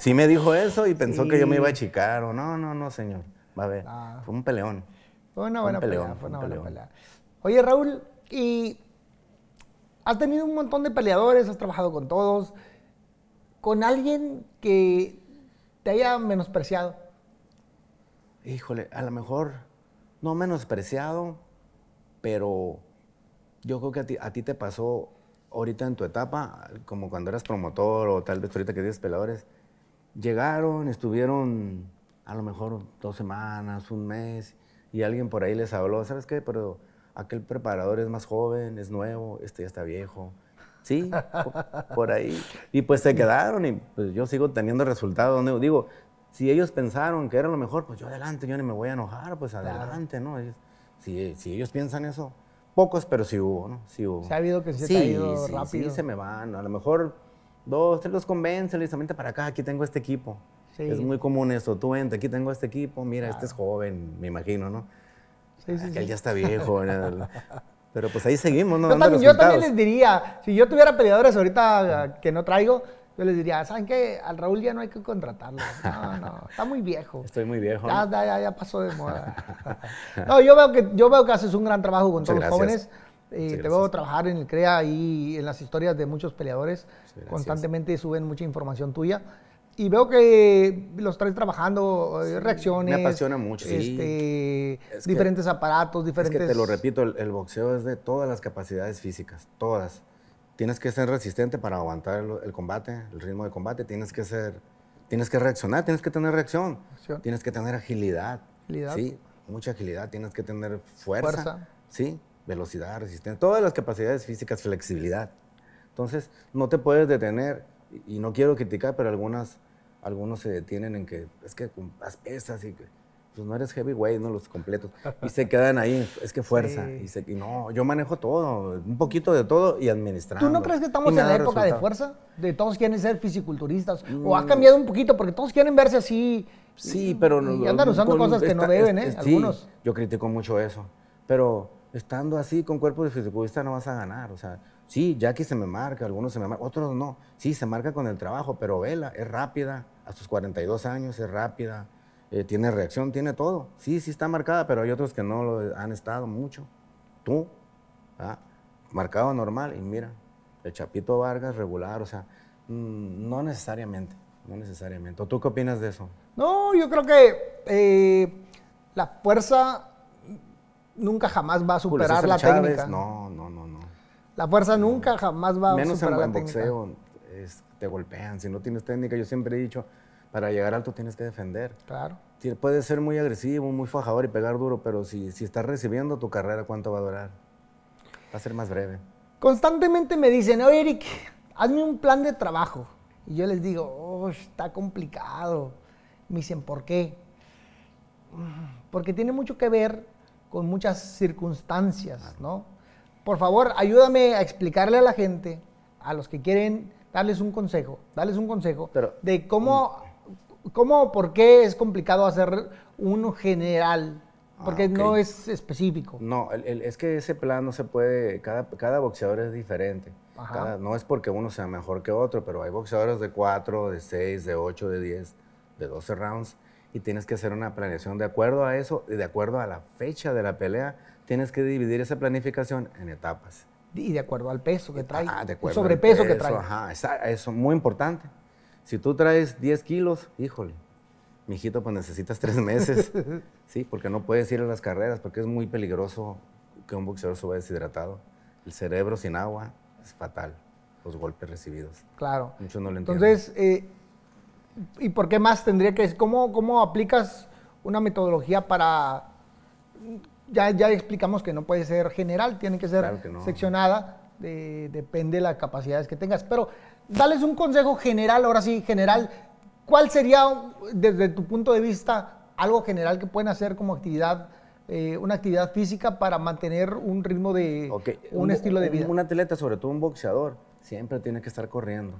sí me dijo eso y pensó que yo me iba a achicar o no, no, no, señor. Va a ver, Ah. fue un peleón. Fue una Fue buena un pelea, peleón, fue fue una un buena peleón. pelea. Oye, Raúl, y has tenido un montón de peleadores, has trabajado con todos, con alguien que te haya menospreciado. Híjole, a lo mejor no menospreciado, pero yo creo que a ti, a ti te pasó ahorita en tu etapa, como cuando eras promotor o tal vez ahorita que tienes peleadores, llegaron, estuvieron a lo mejor dos semanas, un mes, y alguien por ahí les habló, ¿sabes qué? Pero aquel preparador es más joven, es nuevo, este ya está viejo. Sí, po- por ahí. Y pues se quedaron y pues yo sigo teniendo resultados. ¿no? Digo, si ellos pensaron que era lo mejor, pues yo adelante, yo ni me voy a enojar, pues adelante, ¿no? Ellos- si, si ellos piensan eso, pocos, pero sí hubo, ¿no? Sí hubo. Se ha habido que se te ha ido sí, rápido. Sí, se me van. A lo mejor dos, tres los convencen, les para acá, aquí tengo este equipo. Sí. Es muy común eso. Tú vente, aquí tengo este equipo, mira, este es joven, me imagino, ¿no? Sí, sí, Aquel sí. ya está viejo. ¿no? Pero pues ahí seguimos, ¿no? Yo también, yo también les diría, si yo tuviera peleadores ahorita que no traigo, yo les diría, ¿saben qué? Al Raúl ya no hay que contratarlo. No, no, está muy viejo. Estoy muy viejo. Ya, ¿no? ya, ya, pasó de moda. No, yo veo que, yo veo que haces un gran trabajo con Muchas todos los gracias. jóvenes. Eh, te veo trabajar en el CREA y en las historias de muchos peleadores. Constantemente suben mucha información tuya. Y veo que los traes trabajando, eh, reacciones. me apasiona mucho, sí. este, Es que- diferentes aparatos, Es diferentes... que te lo repito, el, el boxeo es de todas las capacidades físicas, todas. Tienes que ser resistente para aguantar el, el combate, el ritmo de combate. Tienes que ser, tienes que reaccionar, tienes que tener reacción. Acción. Tienes que tener agilidad. Agilidad. Sí, mucha agilidad. Tienes que tener fuerza. Fuerza. Sí, velocidad, resistencia. Todas las capacidades físicas, flexibilidad. Entonces, no te puedes detener. Y no quiero criticar, pero algunas, algunos se detienen en que es que las pesas y que pues no eres heavyweight, ¿no? Los completos. Y se quedan ahí, es que fuerza. Sí. Y, se- y no, yo manejo todo, un poquito de todo y administrando. ¿Tú no crees que estamos Y en la época de resultado. fuerza? De todos quieren ser fisiculturistas. ¿O Mm. ha cambiado un poquito? Porque todos quieren verse así. Sí, pero no. Y andan usando cosas que no deben, ¿eh? sí, Algunos. yo critico mucho eso. Pero estando así con cuerpo de fisiculista no vas a ganar. O sea, sí, Jackie se me marca, algunos se me marcan, otros no. Sí, se marca con el trabajo, pero vela, es rápida. A sus 42 años es rápida. eh, tiene reacción, tiene todo. Sí, sí está marcada, pero hay otros que no lo han estado mucho. Tú, ¿ah? marcado normal. Y mira, el Chapito Vargas regular, o sea, mm, no necesariamente. No necesariamente. ¿O tú qué opinas de eso? No, yo creo que eh, la fuerza nunca jamás va a Julio superar César la Chávez, técnica. No, no, no. La fuerza nunca jamás va a Menos en, superar la en boxeo, es- te golpean. Si no tienes técnica, yo siempre he dicho, para llegar alto tienes que defender. Claro. Puedes ser muy agresivo, muy fajador y pegar duro, pero si, si estás recibiendo tu carrera, ¿cuánto va a durar? Va a ser más breve. Constantemente me dicen, oye Eric, hazme un plan de trabajo. Y yo les digo, oh, está complicado. Me dicen, ¿por qué? "Mm, Porque tiene mucho que ver con muchas circunstancias, ¿no? Por favor, ayúdame a explicarle a la gente, a los que quieren darles un consejo, darles un consejo Pero- de cómo, cómo, por qué es complicado hacer uno general, porque Ah, ok. no es específico. No, el- el- es que ese plan no se puede, cada, cada boxeador es diferente. Cada- no es porque uno sea mejor que otro, pero hay boxeadores de 4, de 6, de 8, de 10, de 12 rounds y tienes que hacer una planeación de acuerdo a eso y de acuerdo a la fecha de la pelea, tienes que dividir esa planificación en etapas. Y de acuerdo al peso que trae, Ah, de el acuerdo al sobrepeso que peso, trae. Ajá, eso es muy importante. Si tú traes 10 kilos, híjole, mijito, pues necesitas tres meses. sí, porque no puedes ir a las carreras, porque es muy peligroso que un boxeador suba deshidratado. El cerebro sin agua es fatal, los golpes recibidos. Claro. Muchos no lo entienden. Entonces, eh, ¿y por qué más tendría que, cómo, cómo aplicas una metodología para, ya, ya explicamos que no puede ser general, tiene que ser Claro que no. seccionada, de- depende de las capacidades que tengas, pero dales un consejo general, ahora sí, general, ¿cuál sería, desde tu punto de vista, algo general que pueden hacer como actividad, eh, una actividad física para mantener un ritmo de, un, estilo de un- vida? Un atleta, sobre todo un boxeador, siempre tiene que estar corriendo.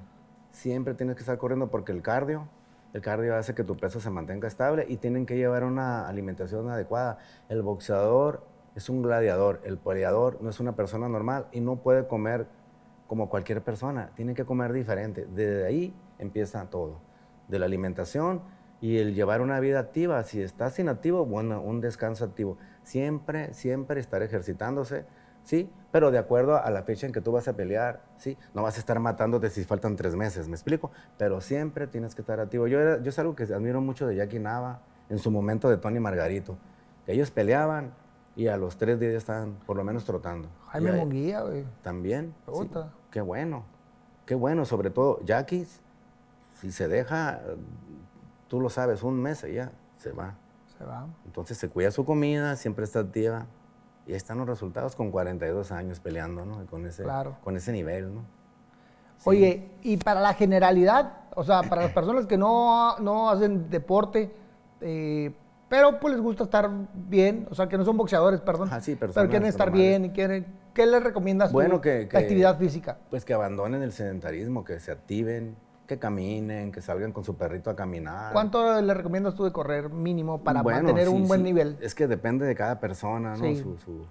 Siempre tiene que estar corriendo porque el cardio El cardio hace que tu peso se mantenga estable y tienen que llevar una alimentación adecuada. El boxeador es un gladiador, el peleador no es una persona normal y no puede comer como cualquier persona, tiene que comer diferente. Desde ahí empieza todo, de la alimentación y el llevar una vida activa. Si estás inactivo, bueno, un descanso activo. Siempre, siempre estar ejercitándose, ¿sí? Pero de acuerdo a la fecha en que tú vas a pelear, ¿sí? No vas a estar matándote si faltan tres meses, ¿me explico? Pero siempre tienes que estar activo. Yo, era, yo es algo que admiro mucho de Jackie Nava, en su momento de Tony Margarito, que ellos peleaban y a los tres días estaban por lo menos trotando. Jaime Munguía, güey. También. Sí, qué bueno, qué bueno, sobre todo Jackie, si se deja, tú lo sabes, un mes ya se va. Se va. Entonces se cuida su comida, siempre está activa. Y ahí están los resultados con 42 años peleando, ¿no? Con ese, con ese nivel, ¿no? Oye, y para la generalidad, o sea, para las personas que no, no hacen deporte, eh, pero pues les gusta estar bien, o sea, que no son boxeadores, perdón, ah, sí, pero quieren estar bien y quieren... ¿Qué les recomiendas bueno, que, actividad física? Pues que abandonen el sedentarismo, que se activen, que caminen, que salgan con su perrito a caminar. ¿Cuánto le recomiendas tú de correr mínimo para mantener un buen nivel? Es que depende de cada persona, ¿no? Su, su,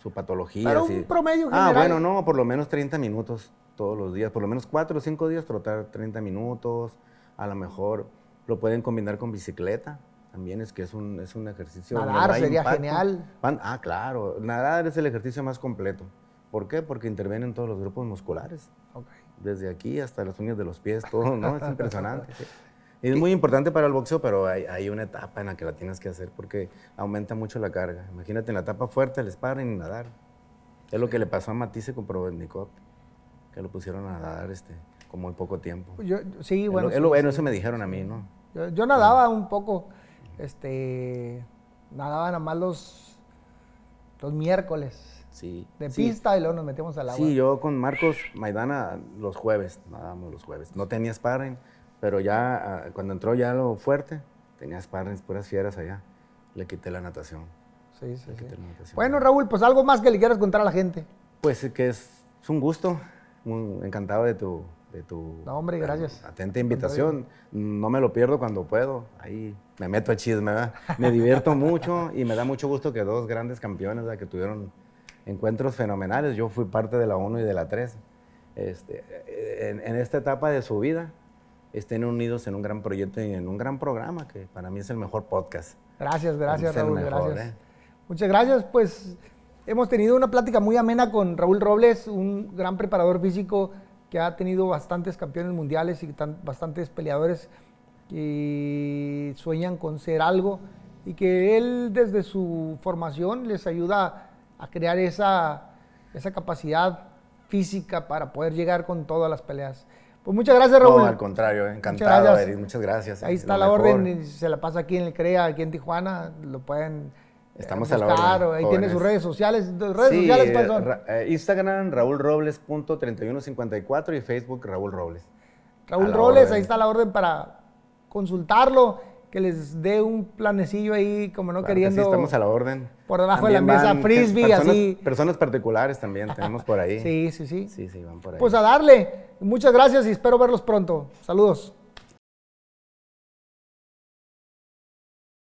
su, patología. Pero un promedio general. Ah, bueno, no, por lo menos 30 minutos todos los días, por lo menos 4 o 5 días trotar 30 minutos, a lo mejor lo pueden combinar con bicicleta. También es que es un, es un ejercicio. Nadar sería genial. ah, claro. Nadar es el ejercicio más completo. ¿Por qué? Porque intervienen todos los grupos musculares. Desde aquí hasta las uñas de los pies, todo, ¿no? Es impresionante. Y es muy importante para el boxeo, pero hay, hay, una etapa en la que la tienes que hacer porque aumenta mucho la carga. Imagínate en la etapa fuerte, el sparring y nadar. Es lo que le pasó a Matisse con Provednikov, que lo pusieron a nadar este, con muy poco tiempo. Yo, sí, bueno. Es lo, bueno, eso me dijeron a mí, ¿no? Yo, yo nadaba un poco este, nadaban a más los, los miércoles. Sí. De pista y luego nos metíamos al agua. Sí, yo con Marcos Maidana los jueves, nadábamos los jueves. No tenía sparring, pero ya ah, cuando entró ya lo fuerte, tenía sparring, puras fieras allá. Le quité la natación. Sí, sí, sí. Bueno, Raúl, pues algo más que le quieras contar a la gente. Pues que es, es un gusto, muy encantado de tu, de tu no, hombre, gracias. atenta invitación. No me lo pierdo cuando puedo. Ahí me meto a chisme, ¿verdad? Me divierto mucho y me da mucho gusto que dos grandes campeones que tuvieron encuentros fenomenales. Yo fui parte de la 1 y de la 3. Este, en, esta etapa de su vida estén unidos en un gran proyecto y en un gran programa que para mí es el mejor podcast. Gracias, gracias Raúl, gracias. ¿eh? Muchas gracias, pues hemos tenido una plática muy amena con Raúl Robles, un gran preparador físico que ha tenido bastantes campeones mundiales y bastantes peleadores que sueñan con ser algo y que él desde su formación les ayuda a crear esa, esa capacidad física para poder llegar con todas las peleas. Pues muchas gracias, Raúl. No, al contrario, encantado, muchas gracias. Ahí está la orden, se la pasa aquí en el CREA, aquí en Tijuana, lo pueden Estamos a la hora. Ahí tiene sus redes sociales. ¿Redes sociales cuáles son? Eh, Instagram, raúlrobles.3154 y Facebook, Raúl Robles. Raúl Robles, ahí está la orden para consultarlo, que les dé un planecillo ahí, como no queriendo. Sí, estamos a la orden. Por debajo de la mesa, frisbee, personas, así. Personas particulares también tenemos por ahí. sí, sí, sí. Sí, sí, van por ahí. Pues a darle. Muchas gracias y espero verlos pronto. Saludos.